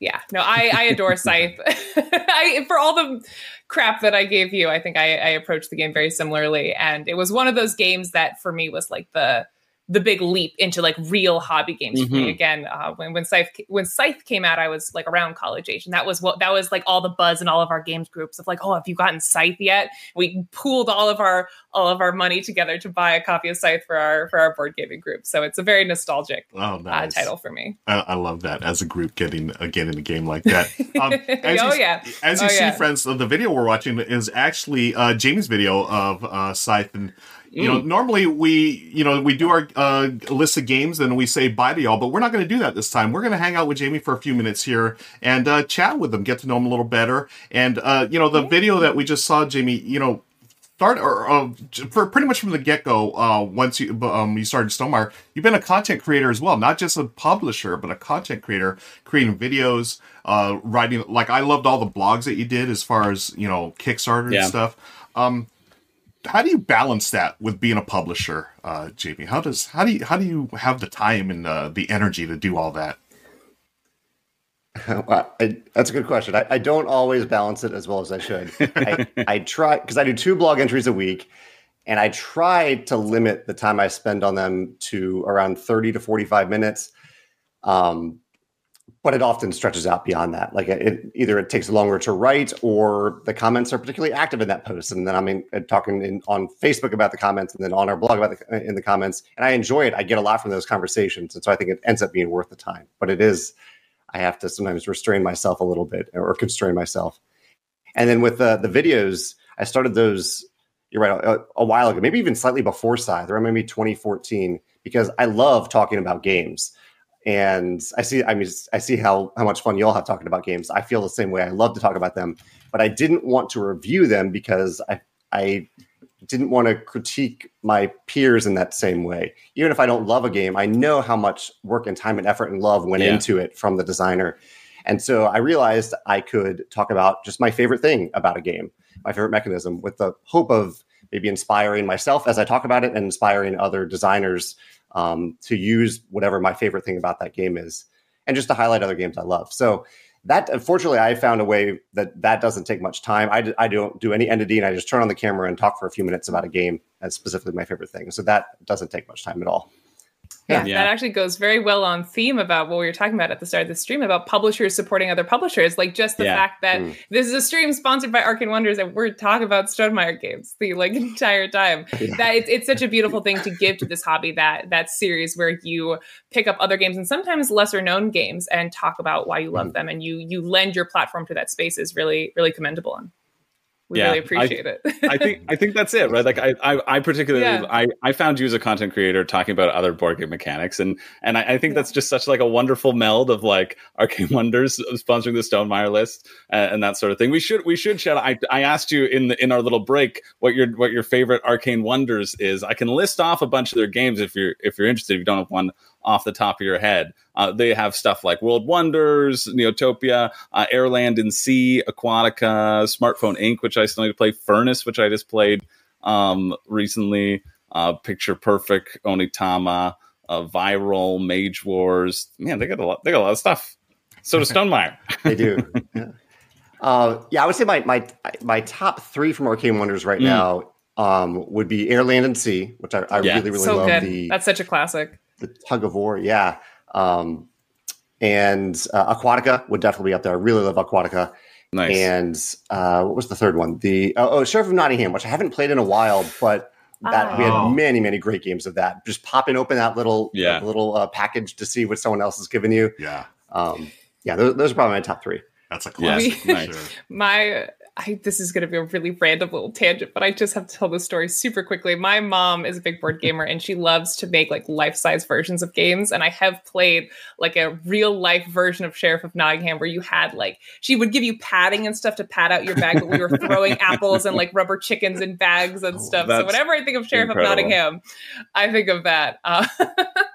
yeah. No I I adore Scythe. I for all the crap that I gave you, I think I, I approached the game very similarly. And it was one of those games that for me was like the the big leap into like real hobby games mm-hmm. for me again uh, when when scythe when scythe came out i was like around college age and that was what that was like all the buzz in all of our games groups of like oh have you gotten scythe yet we pooled all of our all of our money together to buy a copy of scythe for our for our board gaming group so it's a very nostalgic oh, nice. uh, title for me
I, I, love that as a group getting again in a game like that
um, oh
you,
yeah
as you
oh,
see
yeah.
friends the video we're watching is actually uh, Jamey's video of uh, scythe and you know, mm. normally we, you know, we do our uh, list of games and we say bye to y'all, but we're not going to do that this time. We're going to hang out with Jamey for a few minutes here and uh, chat with him, get to know him a little better. And, uh, you know, the video that we just saw, Jamey, you know, start or uh, for pretty much from the get go. Uh, once you um, you started Stonemaier, you've been a content creator as well, not just a publisher, but a content creator, creating videos, uh, writing. Like I loved all the blogs that you did as far as you know Kickstarter yeah. and stuff. Um, how do you balance that with being a publisher, uh, Jamey? How does how do you how do you have the time and uh, the energy to do all that?
Well, I, that's a good question. I, I, don't always balance it as well as I should. I, I try because I do two blog entries a week, and I try to limit the time I spend on them to around thirty to forty-five minutes. Um, but it often stretches out beyond that. Like it, either it takes longer to write, or the comments are particularly active in that post. And then I'm uh, talking in, on Facebook about the comments, and then on our blog about the, uh, in the comments. And I enjoy it. I get a lot from those conversations, and so I think it ends up being worth the time. But it is, I have to sometimes restrain myself a little bit or constrain myself. And then with the the videos, I started those. You're right, a, a while ago, maybe even slightly before Scythe, or maybe 2014, because I love talking about games and I see, I mean, I see how how much fun you all have talking about games. I feel the same way. I love to talk about them, but I didn't want to review them because I I didn't want to critique my peers in that same way. Even if I don't love a game, I know how much work and time and effort and love went yeah. into it from the designer. And so I realized I could talk about just my favorite thing about a game, my favorite mechanism, with the hope of maybe inspiring myself as I talk about it and inspiring other designers um, to use whatever my favorite thing about that game is, and just to highlight other games I love. So that unfortunately, I found a way that that doesn't take much time. I, I don't do any entity, and I just turn on the camera and talk for a few minutes about a game that's specifically my favorite thing. So that doesn't take much time at all.
Yeah, yeah, that actually goes very well on theme about what we were talking about at the start of the stream about publishers supporting other publishers. Like just the yeah. fact that mm. this is a stream sponsored by Arcane Wonders and we're talking about Stonemaier games the like entire time. Yeah. That it's, it's such a beautiful thing to give to this hobby that that series where you pick up other games and sometimes lesser known games and talk about why you love mm. them and you you lend your platform to that space is really really commendable. And we yeah, really appreciate
I,
it.
I think I think that's it, right? Like I I, I particularly yeah. I, I found you as a content creator talking about other board game mechanics, and and I, I think yeah. that's just such like a wonderful meld of like Arcane Wonders sponsoring the Stonemaier list and, and, that sort of thing. We should we should shout. I I asked you in the in our little break what your what your favorite Arcane Wonders is. I can list off a bunch of their games if you're if you're interested. If you don't have one off the top of your head. Uh, they have stuff like World Wonders, Neotopia, uh, Airland and Sea, Aquatica, Smartphone Inc., which I still need to play, Furnace, which I just played um, recently, uh, Picture Perfect, Onitama, uh, Viral, Mage Wars. Man, they got a lot. They got a lot of stuff. So does Stonemaier.
they do. Yeah. Uh, yeah, I would say my my my top three from Arcane Wonders right mm. now um, would be Air, Land, and Sea, which I, I yeah. really really
so
love.
Good.
The
that's such a classic.
The tug of war, yeah. Um, and uh, Aquatica would definitely be up there. I really love Aquatica.
Nice.
And uh, what was the third one? The oh, oh, Sheriff of Nottingham, which I haven't played in a while, but that oh. we had oh. many many great games of that. Just popping open that little yeah. little uh, package to see what someone else has given you.
Yeah.
Um, yeah, those, those are probably my top three.
That's a classic.
Yeah. Sure. My I, this is going to be a really random little tangent, but I just have to tell this story super quickly. My mom is a big board gamer and she loves to make like life size versions of games. And I have played like a real life version of Sheriff of Nottingham where you had like, she would give you padding and stuff to pad out your bag, but we were throwing apples and like rubber chickens in bags and oh, stuff. so whenever I think of Sheriff incredible. of Nottingham, I think of that. Uh,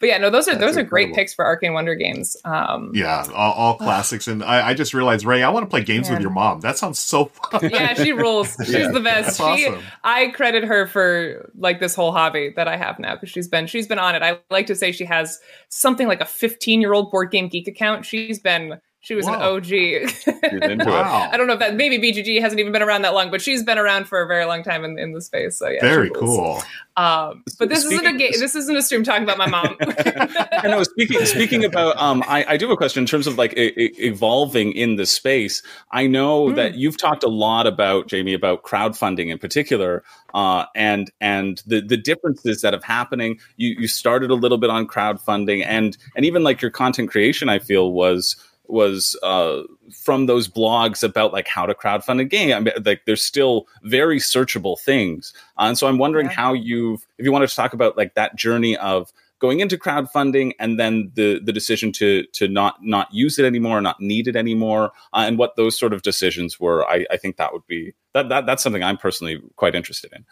but yeah, no, those are That's those incredible. are great picks for Arcane Wonder games. Um,
yeah, all, all classics. and I, I, just realized, Ray, I want to play games man. with your mom. That sounds so fun.
Yeah, she rules. She's yeah, the best. She, awesome. I credit her for like this whole hobby that I have now because she's been she's been on it. I like to say she has something like a 15 year old board game geek account. She's been she was Whoa. an OG. wow. I don't know if that maybe BGG hasn't even been around that long, but she's been around for a very long time in, in the space. So yeah,
very cool.
Um, but this speaking, isn't a game. This isn't a stream talking about my mom.
I know. Speaking speaking about, um, I, I do have a question in terms of like e- evolving in the space. I know mm. that you've talked a lot about Jamey about crowdfunding in particular, uh, and and the the differences that have happening. You you started a little bit on crowdfunding, and and even like your content creation, I feel was was uh, from those blogs about like how to crowdfund a game. I mean, like there's still very searchable things, uh, and so I'm wondering yeah. how you've, if you wanted to talk about like that journey of going into crowdfunding and then the the decision to to not not use it anymore, not need it anymore, uh, and what those sort of decisions were. I, I think that would be that, that that's something I'm personally quite interested in.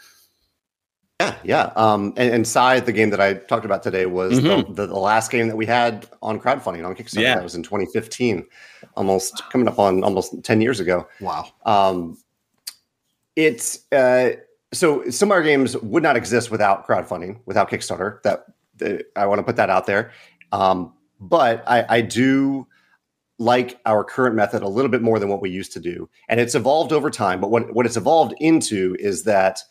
Yeah, yeah. Um, and, and Scythe, the game that I talked about today, was mm-hmm. the, the, the, last game that we had on crowdfunding on Kickstarter. Yeah. That was in 2015, almost coming up on almost 10 years ago.
Wow.
Um, it's uh, so some of our games would not exist without crowdfunding, without Kickstarter. That, I want to put that out there. Um, but I, I do like our current method a little bit more than what we used to do, and it's evolved over time. But what what it's evolved into is that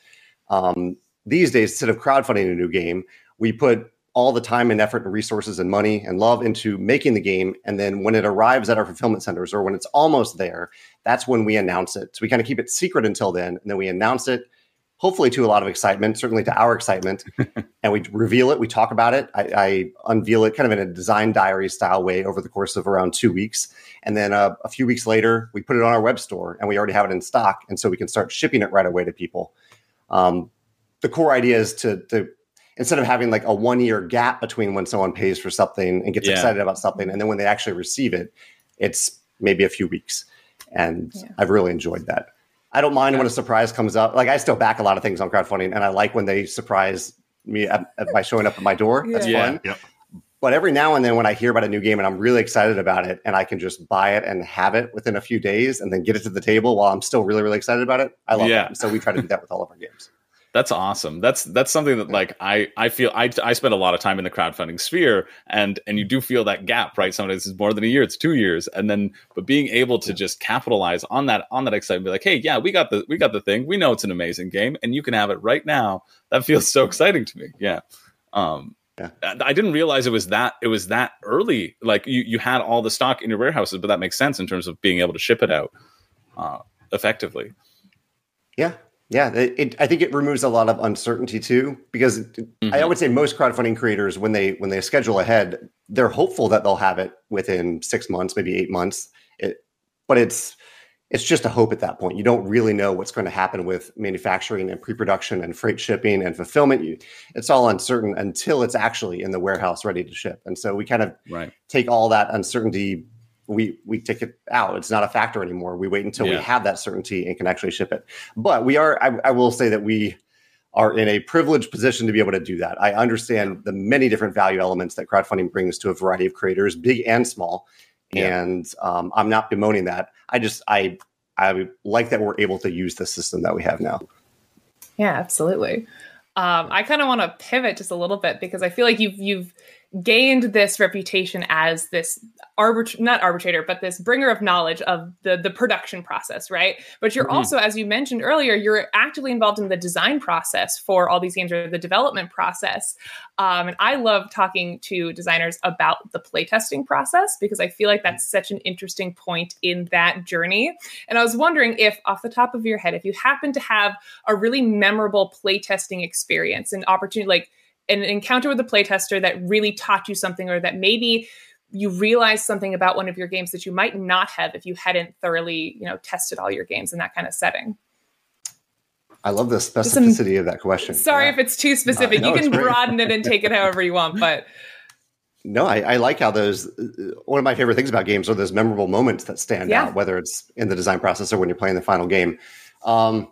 um, these days, instead of crowdfunding a new game, we put all the time and effort and resources and money and love into making the game. And then when it arrives at our fulfillment centers or when it's almost there, that's when we announce it. So we kind of keep it secret until then. And then we announce it, hopefully to a lot of excitement, certainly to our excitement. and we reveal it, we talk about it. I, I, unveil it kind of in a design diary style way over the course of around two weeks. And then uh, a few weeks later, we put it on our web store and we already have it in stock. And so we can start shipping it right away to people. Um, the core idea is to to instead of having like a one year gap between when someone pays for something and gets yeah. excited about something and then when they actually receive it, it's maybe a few weeks. And yeah. I've really enjoyed that. I don't mind yeah. when a surprise comes up. Like I still back a lot of things on crowdfunding, and I like when they surprise me at, at, by showing up at my door. That's fun.
Yep.
But every now and then, when I hear about a new game and I'm really excited about it, and I can just buy it and have it within a few days, and then get it to the table while I'm still really, really excited about it, I love yeah. that. So we try to do that with all of our games.
That's awesome. That's that's something that like I I feel I I spend a lot of time in the crowdfunding sphere and and you do feel that gap, right? Sometimes it's more than a year, it's 2 years. And then but being able to just capitalize on that on that excitement be like, "Hey, yeah, we got the we got the thing. We know it's an amazing game and you can have it right now." That feels so exciting to me. Yeah. Um yeah. I didn't realize it was that it was that early. Like you you had all the stock in your warehouses, but that makes sense in terms of being able to ship it out uh, effectively.
Yeah, yeah, it, it, I think it removes a lot of uncertainty too, because mm-hmm. I would say most crowdfunding creators, when they when they schedule ahead, they're hopeful that they'll have it within six months, maybe eight months. It, but it's it's just a hope at that point. You don't really know what's going to happen with manufacturing and pre-production and freight shipping and fulfillment. You, it's all uncertain until it's actually in the warehouse ready to ship. And so we kind of
right.
take all that uncertainty we we take it out. It's not a factor anymore. We wait until yeah. we have that certainty and can actually ship it. But we are. I, I will say that we are in a privileged position to be able to do that. I understand the many different value elements that crowdfunding brings to a variety of creators, big and small,
Yeah.
and um, I'm not bemoaning that. I just I I like that we're able to use the system that we have now.
Yeah, absolutely. Um, I kind of want to pivot just a little bit because I feel like you've you've gained this reputation as this arbit not arbitrator, but this bringer of knowledge of the the production process, right? But you're
Mhm.
also, as you mentioned earlier, you're actively involved in the design process for all these games or the development process. Um, and I love talking to designers about the playtesting process because I feel like that's such an interesting point in that journey. And I was wondering if, off the top of your head, if you happen to have a really memorable playtesting experience, an opportunity like an encounter with a playtester that really taught you something, or that maybe you realized something about one of your games that you might not have if you hadn't thoroughly, you know, tested all your games in that kind of setting.
I love the
some-
specificity of that question.
Sorry
Yeah.
if it's too specific.
no,
you can broaden it and take it however you want, but
No, I, I like how those. uh, One of my favorite things about games are those memorable moments that stand
Yeah.
out, whether it's in the design process or when you're playing the final game. Um,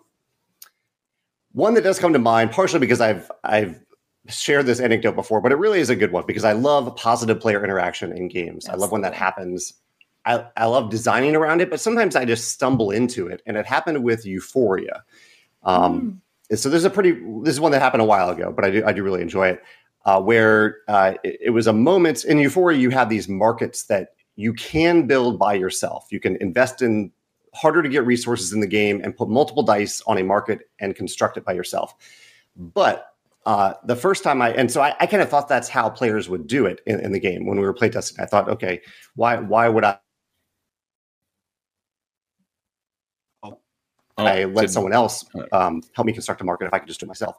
one that does come to mind, partially because I've I've shared this anecdote before, but it really is a good one because I love positive player interaction in games. I love when that happens. I, I love designing around it, but sometimes I just stumble into it, and it happened with Euphoria. Um, and So there's a pretty. This is one that happened a while ago, but I do I do really enjoy it uh, where uh, it, it was a moment in Euphoria. You have these markets that you can build by yourself. You can invest in harder to get resources in the game and put multiple dice on a market and construct it by yourself. But uh, the first time I and so I, I kind of thought that's how players would do it in, in the game when we were playtesting. I thought, okay, why why would I?
Oh,
I let someone else um, help me construct a market if I could just do it myself.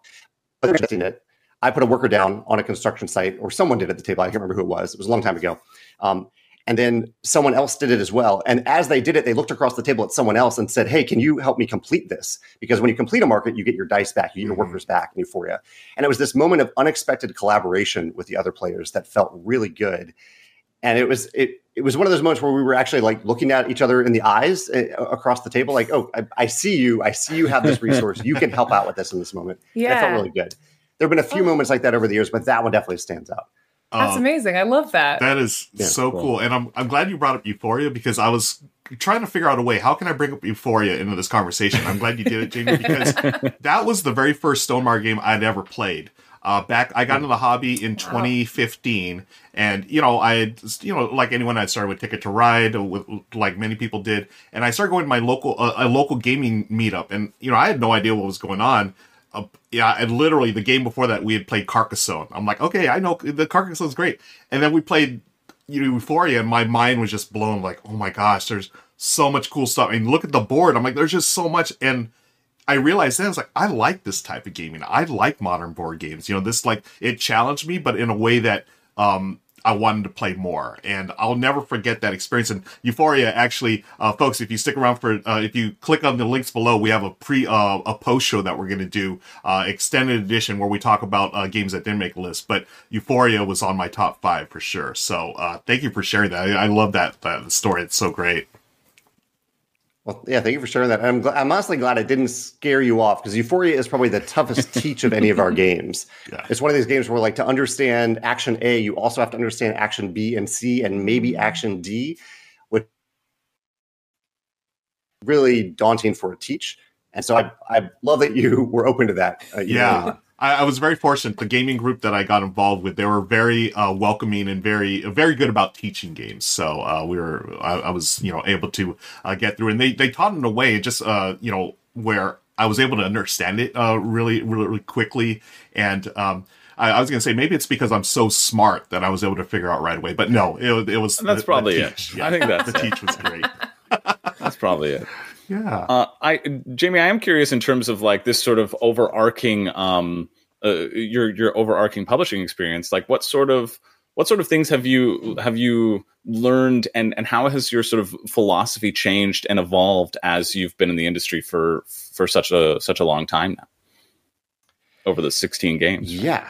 But testing it, I put a worker down on a construction site, or someone did at the table. I can't remember who it was. It was a long time ago. Um, and then someone else did it as well. And as they did it, they looked across the table at someone else and said, "Hey, can you help me complete this?" Because when you complete a market, you get your dice back, you get your
Mhm.
workers back in Euphoria. And it was this moment of unexpected collaboration with the other players that felt really good. And it was it it was one of those moments where we were actually like looking at each other in the eyes uh, across the table, like, "Oh, I, I see you. I see you have this resource. you can help out with this in this moment." That
yeah,
felt really good. There have been a few
Oh.
moments like that over the years, but that one definitely stands out.
That's
Uh,
amazing. I love that.
That is
Yeah,
so
cool.
cool. And I'm I'm glad you brought up Euphoria because I was trying to figure out a way how can I bring up Euphoria into this conversation. I'm glad you did it, Jamey, because that was the very first Stonemaier game I'd ever played. Uh, back, I got into the hobby in 2015, and you know, I, had, you know, like anyone, I started with Ticket to Ride, with like many people did, and I started going to my local, uh, a local gaming meetup, and you know, I had no idea what was going on. Uh, yeah, and literally the game before that, we had played Carcassonne. I'm like, okay, I know the Carcassonne's great, and then we played you know Euphoria, and my mind was just blown. Like, oh my gosh, there's so much cool stuff. I mean, look at the board. I'm like, there's just so much, and I realized then I was like, I like this type of gaming. I like modern board games. You know, this like it challenged me, but in a way that um I wanted to play more, and I'll never forget that experience. And Euphoria, actually, uh, folks, if you stick around for, uh, if you click on the links below, we have a pre, uh, a post show that we're going to do, uh, extended edition where we talk about uh, games that didn't make the list. But Euphoria was on my top five for sure. So uh, thank you for sharing that. I, I love that that story. It's so great.
Well, yeah, thank you for sharing that. I'm, gl- I'm honestly glad I didn't scare you off because Euphoria is probably the toughest teach of any of our games.
Yeah.
It's one of these games where, like, to understand action A, you also have to understand action B and C and maybe action D, which really daunting for a teach. And so I, I love that you were open to that. uh,
Yeah. I, I was very fortunate. The gaming group that I got involved with, they were very uh, welcoming and very, very good about teaching games. So uh, we were, I, I was, you know, able to uh, get through, and they they taught in a way, just uh, you know, where I was able to understand it uh, really, really, really quickly. And um, I, I was going to say maybe it's because I'm so smart that I was able to figure out right away. But no, it, was- it was
That's
the- the
probably it.
teach.
I think that's
the
it.
teach was great.
That's probably it.
Yeah.
Uh, I, Jamey, I am curious in terms of like this sort of overarching, um, uh, your your overarching publishing experience. Like, what sort of what sort of things have you have you learned, and and how has your sort of philosophy changed and evolved as you've been in the industry for for such a such a long time now? Over the sixteen games,
Yeah.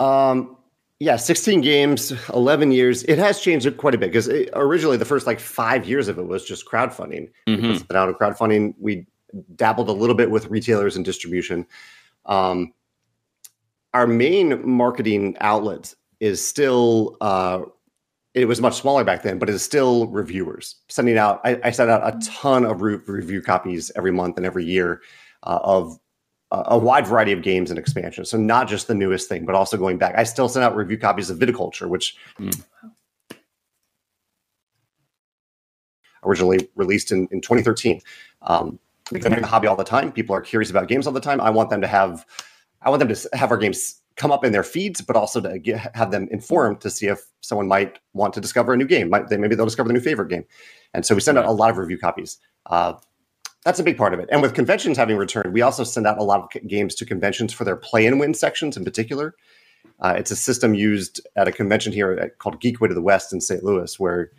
Um, yeah, 16 games, 11 years. It has changed quite a bit because originally the first like five years of it was just crowdfunding. We
Mhm.
put out of crowdfunding. We dabbled a little bit with retailers and distribution. Um, our main marketing outlet is still uh, it was much smaller back then, but it is still reviewers sending out. I, I send out a ton of re- review copies every month and every year uh, of a wide variety of games and expansions. So not just the newest thing, but also going back. I still send out review copies of Viticulture, which mm. originally released in, in 2013. Um, because I'm in the hobby all the time. People are curious about games all the time. I want them to have, I want them to have our games come up in their feeds, but also to get, have them informed to see if someone might want to discover a new game. Might they, maybe they'll discover the new favorite game. And so we send out a lot of review copies. Uh, that's a big part of it. And with conventions having returned, we also send out a lot of games to conventions for their play and win sections in particular. Uh, it's a system used at a convention here at, called Geekway to the West in St. Louis, where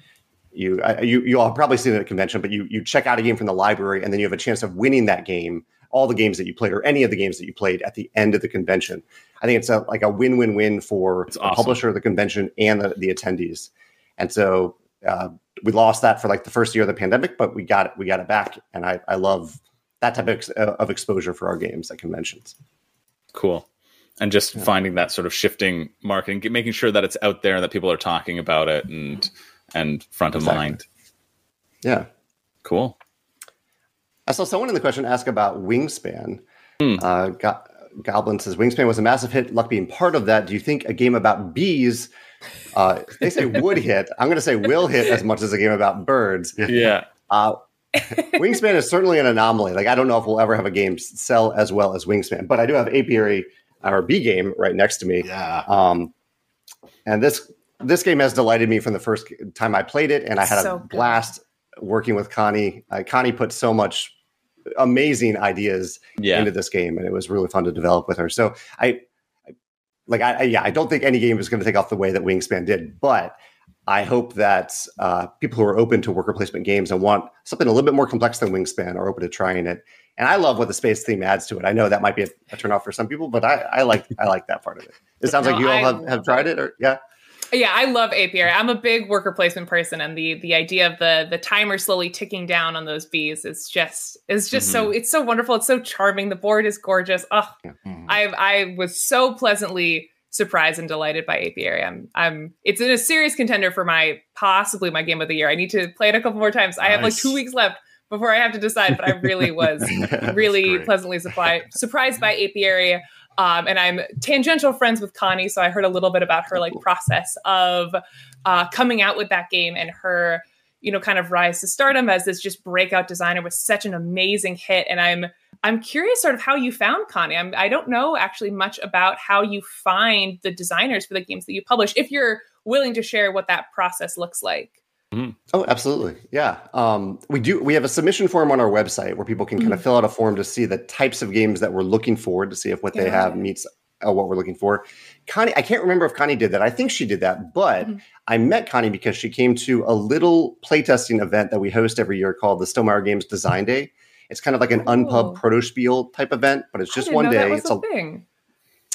you uh, you you all probably seen it at a convention, but you you check out a game from the library, and then you have a chance of winning that game, all the games that you played, or any of the games that you played at the end of the convention. I think it's a like a win win win for the publisher, the convention, and the, the attendees. And so uh, we lost that for like the first year of the pandemic, but we got it. We got it back, and I I love that type of, uh, of exposure for our games at conventions.
Cool. And just yeah. finding that sort of shifting marketing, making sure that it's out there, that people are talking about it, and and front of exactly. mind.
Yeah.
Cool.
I saw someone in the question ask about Wingspan. Hmm. Uh, Go- Goblin says Wingspan was a massive hit. Luck being part of that. Do you think a game about bees? Uh, they say would hit. I'm going to say will hit as much as a game about birds.
Yeah. Uh,
Wingspan is certainly an anomaly. Like I don't know if we'll ever have a game sell as well as Wingspan, but I do have Apiary, our bee game, right next to me.
Yeah.
Um, and this this game has delighted me from the first time I played it, and I had so a blast good. working with Connie. Uh, Connie put so much amazing ideas yeah. into this game, and it was really fun to develop with her. So I, I like, I, I, yeah, I don't think any game is going to take off the way that Wingspan did, but I hope that uh, people who are open to worker placement games and want something a little bit more complex than Wingspan are open to trying it. And I love what the space theme adds to it. I know that might be a, a turnoff for some people, but I, I like I like that part of it. It sounds no, like you all have, have tried it, or yeah.
Yeah, I love apiary. I'm a big worker placement person, and the the idea of the the timer slowly ticking down on those bees is just is just mm-hmm. so it's so wonderful. It's so charming. The board is gorgeous. Oh, mm-hmm. I I was so pleasantly surprised and delighted by apiary. I'm I'm it's in a serious contender for my possibly my game of the year. I need to play it a couple more times. Nice. I have like two weeks left before I have to decide, but I really was really pleasantly surprised surprised by apiary. Um, and I'm tangential friends with Connie, so I heard a little bit about her like process of uh, coming out with that game and her, you know, kind of rise to stardom as this just breakout designer with such an amazing hit. And I'm I'm curious, sort of how you found Connie. I'm, I don't know actually much about how you find the designers for the games that you publish. If you're willing to share what that process looks like.
Mm-hmm. Oh, absolutely. Yeah. Um, we do. We have a submission form on our website where people can mm-hmm. kind of fill out a form to see the types of games that we're looking for to see if what yeah. they have meets uh, what we're looking for. Connie, I can't remember if Connie did that. I think she did that, but mm-hmm. I met Connie because she came to a little playtesting event that we host every year called the Stonemaier Games Design Day. It's kind of like an oh. unpub proto spiel type event, but it's just one day. it's
a thing.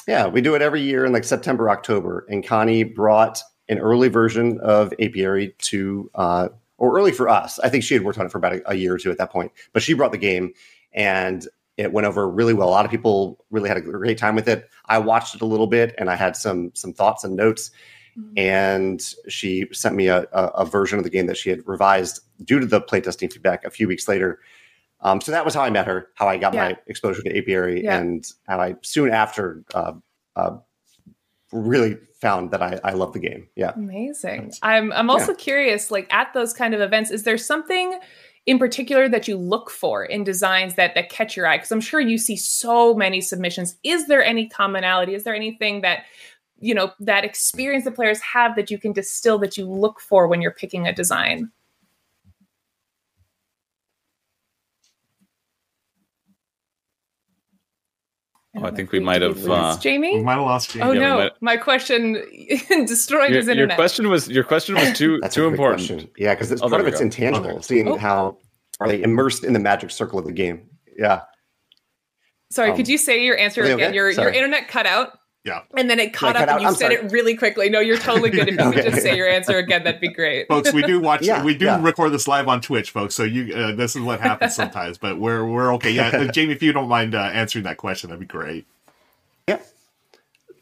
Yeah, we do it every year in like September, October. And Connie brought an early version of Apiary to, uh, or early for us. I think she had worked on it for about a, a, year or two at that point, but she brought the game and it went over really well. A lot of people really had a great time with it. I watched it a little bit and I had some some thoughts and notes. Mm-hmm. And she sent me a, a, a, version of the game that she had revised due to the playtesting feedback a few weeks later. Um, so that was how I met her, how I got yeah. my exposure to Apiary, yeah. and how I soon after uh, uh, really found that I, I love the game. Yeah.
Amazing. I'm I'm also yeah. curious, like at those kind of events, is there something in particular that you look for in designs that that catch your eye? Because I'm sure you see so many submissions. Is there any commonality? Is there anything that you know that experience the players have that you can distill that you look for when you're picking a design?
Oh, I think we might have uh,
Jamey.
We might have lost Jamey.
Oh yeah, no, might... my question destroyed
your,
his internet.
Your question was your question was too too important. Question.
Yeah, because oh, part of it's go. intangible. Okay. Seeing oh. how are they immersed in the magic circle of the game? Yeah.
Sorry, um, could you say your answer again? Okay? Your your internet cut out.
Yeah.
And then it caught up and you I'm said sorry. it really quickly. No, you're totally good. If you okay. could just say your answer again, that'd be great.
Folks, we do watch yeah, we do yeah. record this live on Twitch, folks. So you uh, this is what happens sometimes, but we're we're okay. Yeah, Jamey, if you don't mind uh, answering that question, that'd be great. Yeah.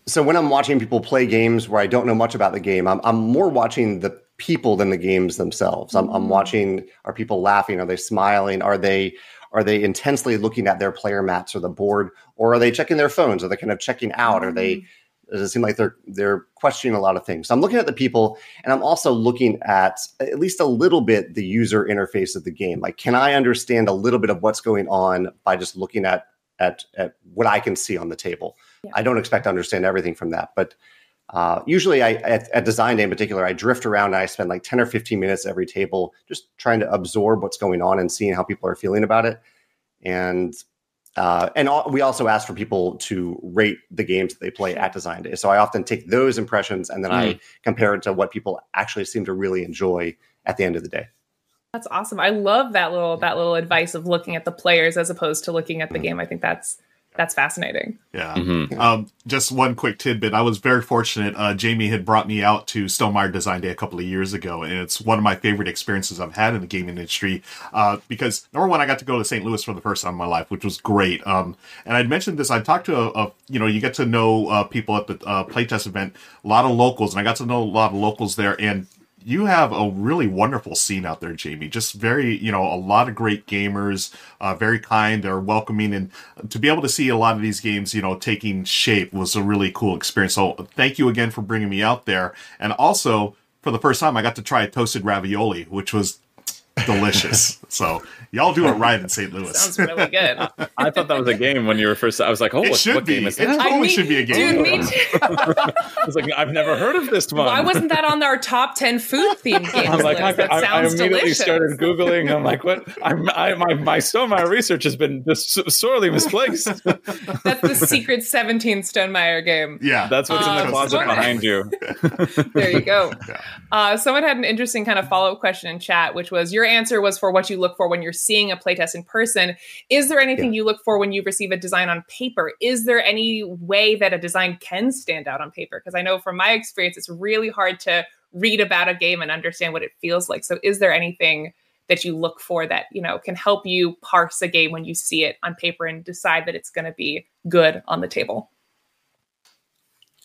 So when I'm watching people play games where I don't know much about the game, I'm, I'm more watching the people than the games themselves. I'm, I'm watching are people laughing? Are they smiling? Are they are they intensely looking at their player mats or the board, or are they checking their phones? Are they kind of checking out? Are they mm-hmm. does it seem like they're they're questioning a lot of things? So I'm looking at the people, and I'm also looking at at least a little bit the user interface of the game. Like, can I understand a little bit of what's going on by just looking at at at what I can see on the table? I don't expect to understand everything from that, but uh, usually I at, at design day in particular, I drift around and I spend like 10 or 15 minutes every table just trying to absorb what's going on and seeing how people are feeling about it. And uh, and all, we also ask for people to rate the games that they play at design day. So I often take those impressions and then I compare it to what people actually seem to really enjoy at the end of the day.
That's awesome. I love that little that little advice of looking at the players as opposed to looking at the game. I think that's that's fascinating.
Yeah.
Mhm.
Um, just one quick tidbit. I was very fortunate. Uh, Jamey had brought me out to Stonemaier Design Day a couple of years ago, and it's one of my favorite experiences I've had in the gaming industry. Uh, because number one, I got to go to St. Louis for the first time in my life, which was great. Um, and I'd mentioned this. I talked to a, a you know, you get to know uh, people at the uh, playtest event, a lot of locals, and I got to know a lot of locals there. And you have a really wonderful scene out there, Jamey. Just very, you know, a lot of great gamers, uh, very kind, they're welcoming, and to be able to see a lot of these games, you know, taking shape was a really cool experience. So thank you again for bringing me out there, and also for the first time, I got to try a toasted ravioli, which was delicious. so y'all do it right in St. Louis.
Sounds really good.
I thought that was a game when you were first. I was like, oh,
it
what,
should
what
be.
game
It
is that?
totally
I
should be a game.
Dude, me too.
I was like, I've never heard of this one.
Why wasn't that on our top ten food themed games
I'm like, I,
list? That
I, I immediately
delicious.
started googling. I'm like, what? I'm, I, my my Stonemaier research has been just sorely misplaced.
That's the secret 17 Stonemaier game.
Yeah,
That's what's in
Uh,
the closet
someone-
behind you.
There you go.
Yeah.
Uh, someone had an interesting kind of follow up question in chat, which was your answer was for what you look for when you're seeing a playtest in person. Is there anything you look for when you receive a design on paper? Is there any way that a design can stand out on paper? Because I know from my experience, it's really hard to read about a game and understand what it feels like. So, is there anything that you look for that you know can help you parse a game when you see it on paper and decide that it's going to be good on the table?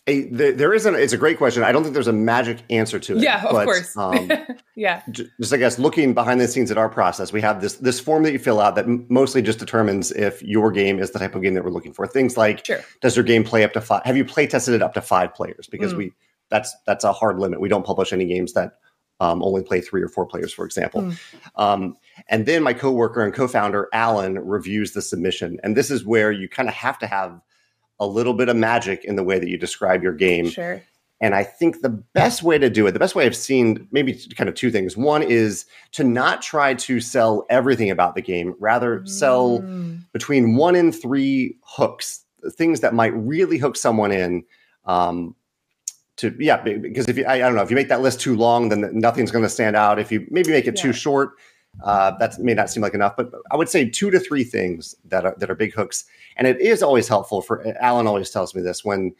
There, there isn't. It's a great question. I don't think there's a magic answer to it.
Yeah, of
but,
course.
Um,
yeah.
just I guess looking behind the scenes at our process, we have this this form that you fill out that m- mostly just determines if your game is the type of game that we're looking for. Things like
Sure.
does your game play up to five? Have you play tested it up to five players? Because
Mm.
we that's that's a hard limit. We don't publish any games that um, only play three or four players, for example.
Mm.
Um, and then my coworker and co-founder Alan reviews the submission, and this is where you kind of have to have a little bit of magic in the way that you describe your game.
Sure.
And I think the best way to do it, the best way I've seen, maybe kind of two things. One is to not try to sell everything about the game, rather sell
Mm.
between one and three hooks, things that might really hook someone in. Um, to yeah, because if you, I, I don't know, if you make that list too long, then nothing's going to stand out. If you maybe make it too short, uh, that may not seem like enough. But I would say two to three things that are that are big hooks, and it is always helpful for Alan. Always tells me this when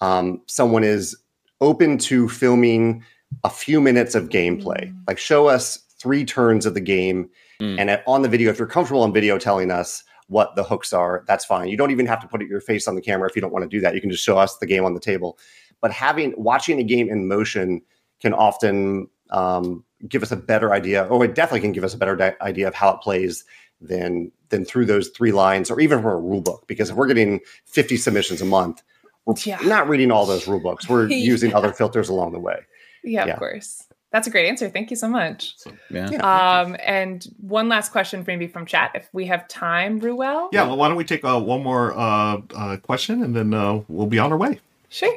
um, someone is open to filming a few minutes of gameplay, like show us three turns of the game,
Mm.
and at, on the video, if you're comfortable on video telling us what the hooks are, that's fine. You don't even have to put your face on the camera if you don't want to do that. You can just show us the game on the table. But having watching a game in motion can often um, give us a better idea, or it definitely can give us a better di- idea of how it plays than than through those three lines, or even from a rule book. Because if we're getting 50 submissions a month, we're
Yeah.
not reading all those rule books. We're
Yeah.
using other filters along the way.
Yeah,
Yeah.
of course. That's a great answer. Thank you so much.
Yeah.
Um, and one last question maybe from chat, if we have time, Ruel.
Yeah, well, why don't we take uh, one more uh, uh, question and then uh, we'll be on our way.
Sure.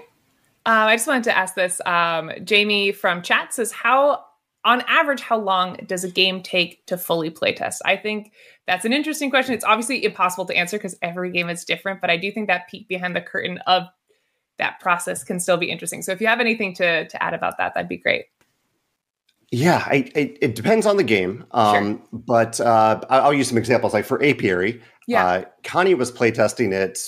Um, I just wanted to ask this. Um, Jamie from chat says, "How, on average, how long does a game take to fully playtest?" I think that's an interesting question. It's obviously impossible to answer because every game is different, but I do think that peek behind the curtain of that process can still be interesting. So if you have anything to to add about that, that'd be great.
Yeah, I, it, it depends on the game. Um, But uh, I- I'll use some examples. Like for Apiary,
Yeah.
uh, Connie was playtesting it,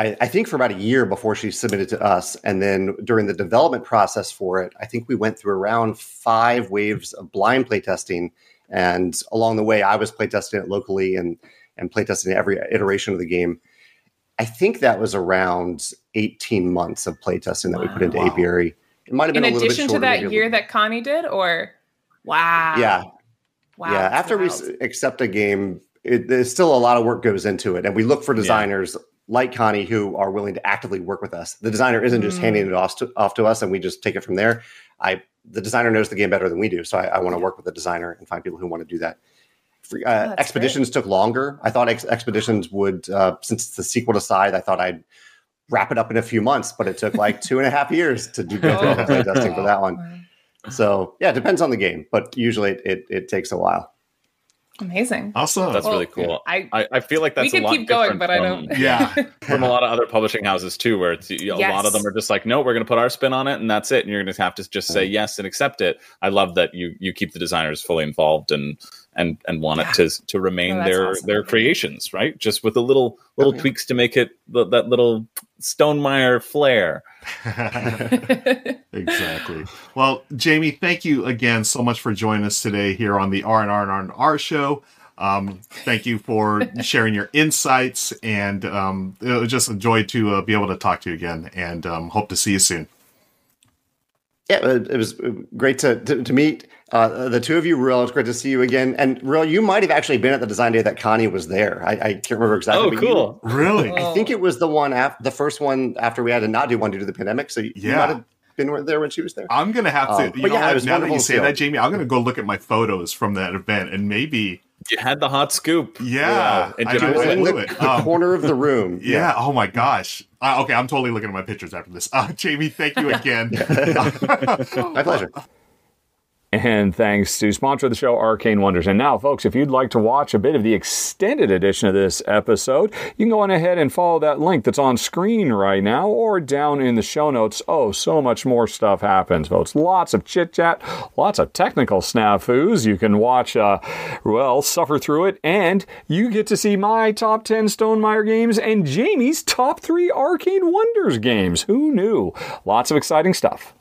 I, I think, for about a year before she submitted to us. And then during the development process for it, I think we went through around five waves of blind playtesting. And along the way, I was playtesting it locally and, and playtesting every iteration of the game. I think that was around 18 months of playtesting that we put into
Wow.
apiary. It might have
In
been a little
addition to
shorter, maybe
that year
little-
that Connie did, or wow,
yeah,
wow,
yeah. After we
wild.
s- accept a game, it, there's still a lot of work goes into it, and we look for designers like Connie who are willing to actively work with us. The designer isn't just
Mm.
handing it off to, off to us, and we just take it from there. I the designer knows the game better than we do, so I, I want to work with the designer and find people who want to do that. Free- Uh,
Oh,
expeditions took longer. I thought ex- expeditions would, uh, since it's the sequel to Scythe, I thought I'd wrap it up in a few months, but it took like two and a half years to do go through testing for that one. So yeah, it depends on the game, but usually it, it, it takes a while.
Amazing.
Awesome.
That's
Well,
really cool.
I
I, I feel like that's
we could
a lot
keep going, but I don't.
Yeah.
from a lot of other publishing houses too, where it's a lot of them are just like, no, we're going to put our spin on it, and that's it. And you're going to have to just say mm. yes and accept it. I love that you you keep the designers fully involved and and and want it to to remain
Oh,
their
awesome.
their creations, right? Just with a little little tweaks to make it the, that little Stonemaier flair.
exactly. Well, Jamey, thank you again so much for joining us today here on the R and R and R and R show. Um, thank you for sharing your insights, and um, it was just a joy to uh, be able to talk to you again. And um, hope to see you soon.
Yeah, it it was great to, to, to meet uh, the two of you, Ruel. It's great to see you again. And Ruel, you might have actually been at the design day that Connie was there. I, I can't remember exactly.
Oh,
but you-
cool.
Really?
I think it was the one after the first one after we had to not do one due to the pandemic. So you
Yeah.
might have been there when she was there.
I'm gonna have to.
Um,
you
but
know,
yeah, it
what?
was
now that you
to
say
see
that, Jamey, I'm gonna go look at my photos from that event, and maybe,
You had the hot scoop.
yeah,
Wow. And
I
you
It was in the,
it.
the
Um,
corner of the room.
Yeah. Oh my gosh. Uh, okay, I'm totally looking at my pictures after this. Uh, Jamey, thank you again.
my pleasure.
And thanks to sponsor of the show, Arcane Wonders. And now, folks, if you'd like to watch a bit of the extended edition of this episode, you can go on ahead and follow that link that's on screen right now or down in the show notes. Oh, so much more stuff happens, folks. Lots of chit chat, lots of technical snafus. You can watch, uh, well, suffer through it, and you get to see my top 10 Stonemaier games and Jamey's top three Arcane Wonders games. Who knew? Lots of exciting stuff.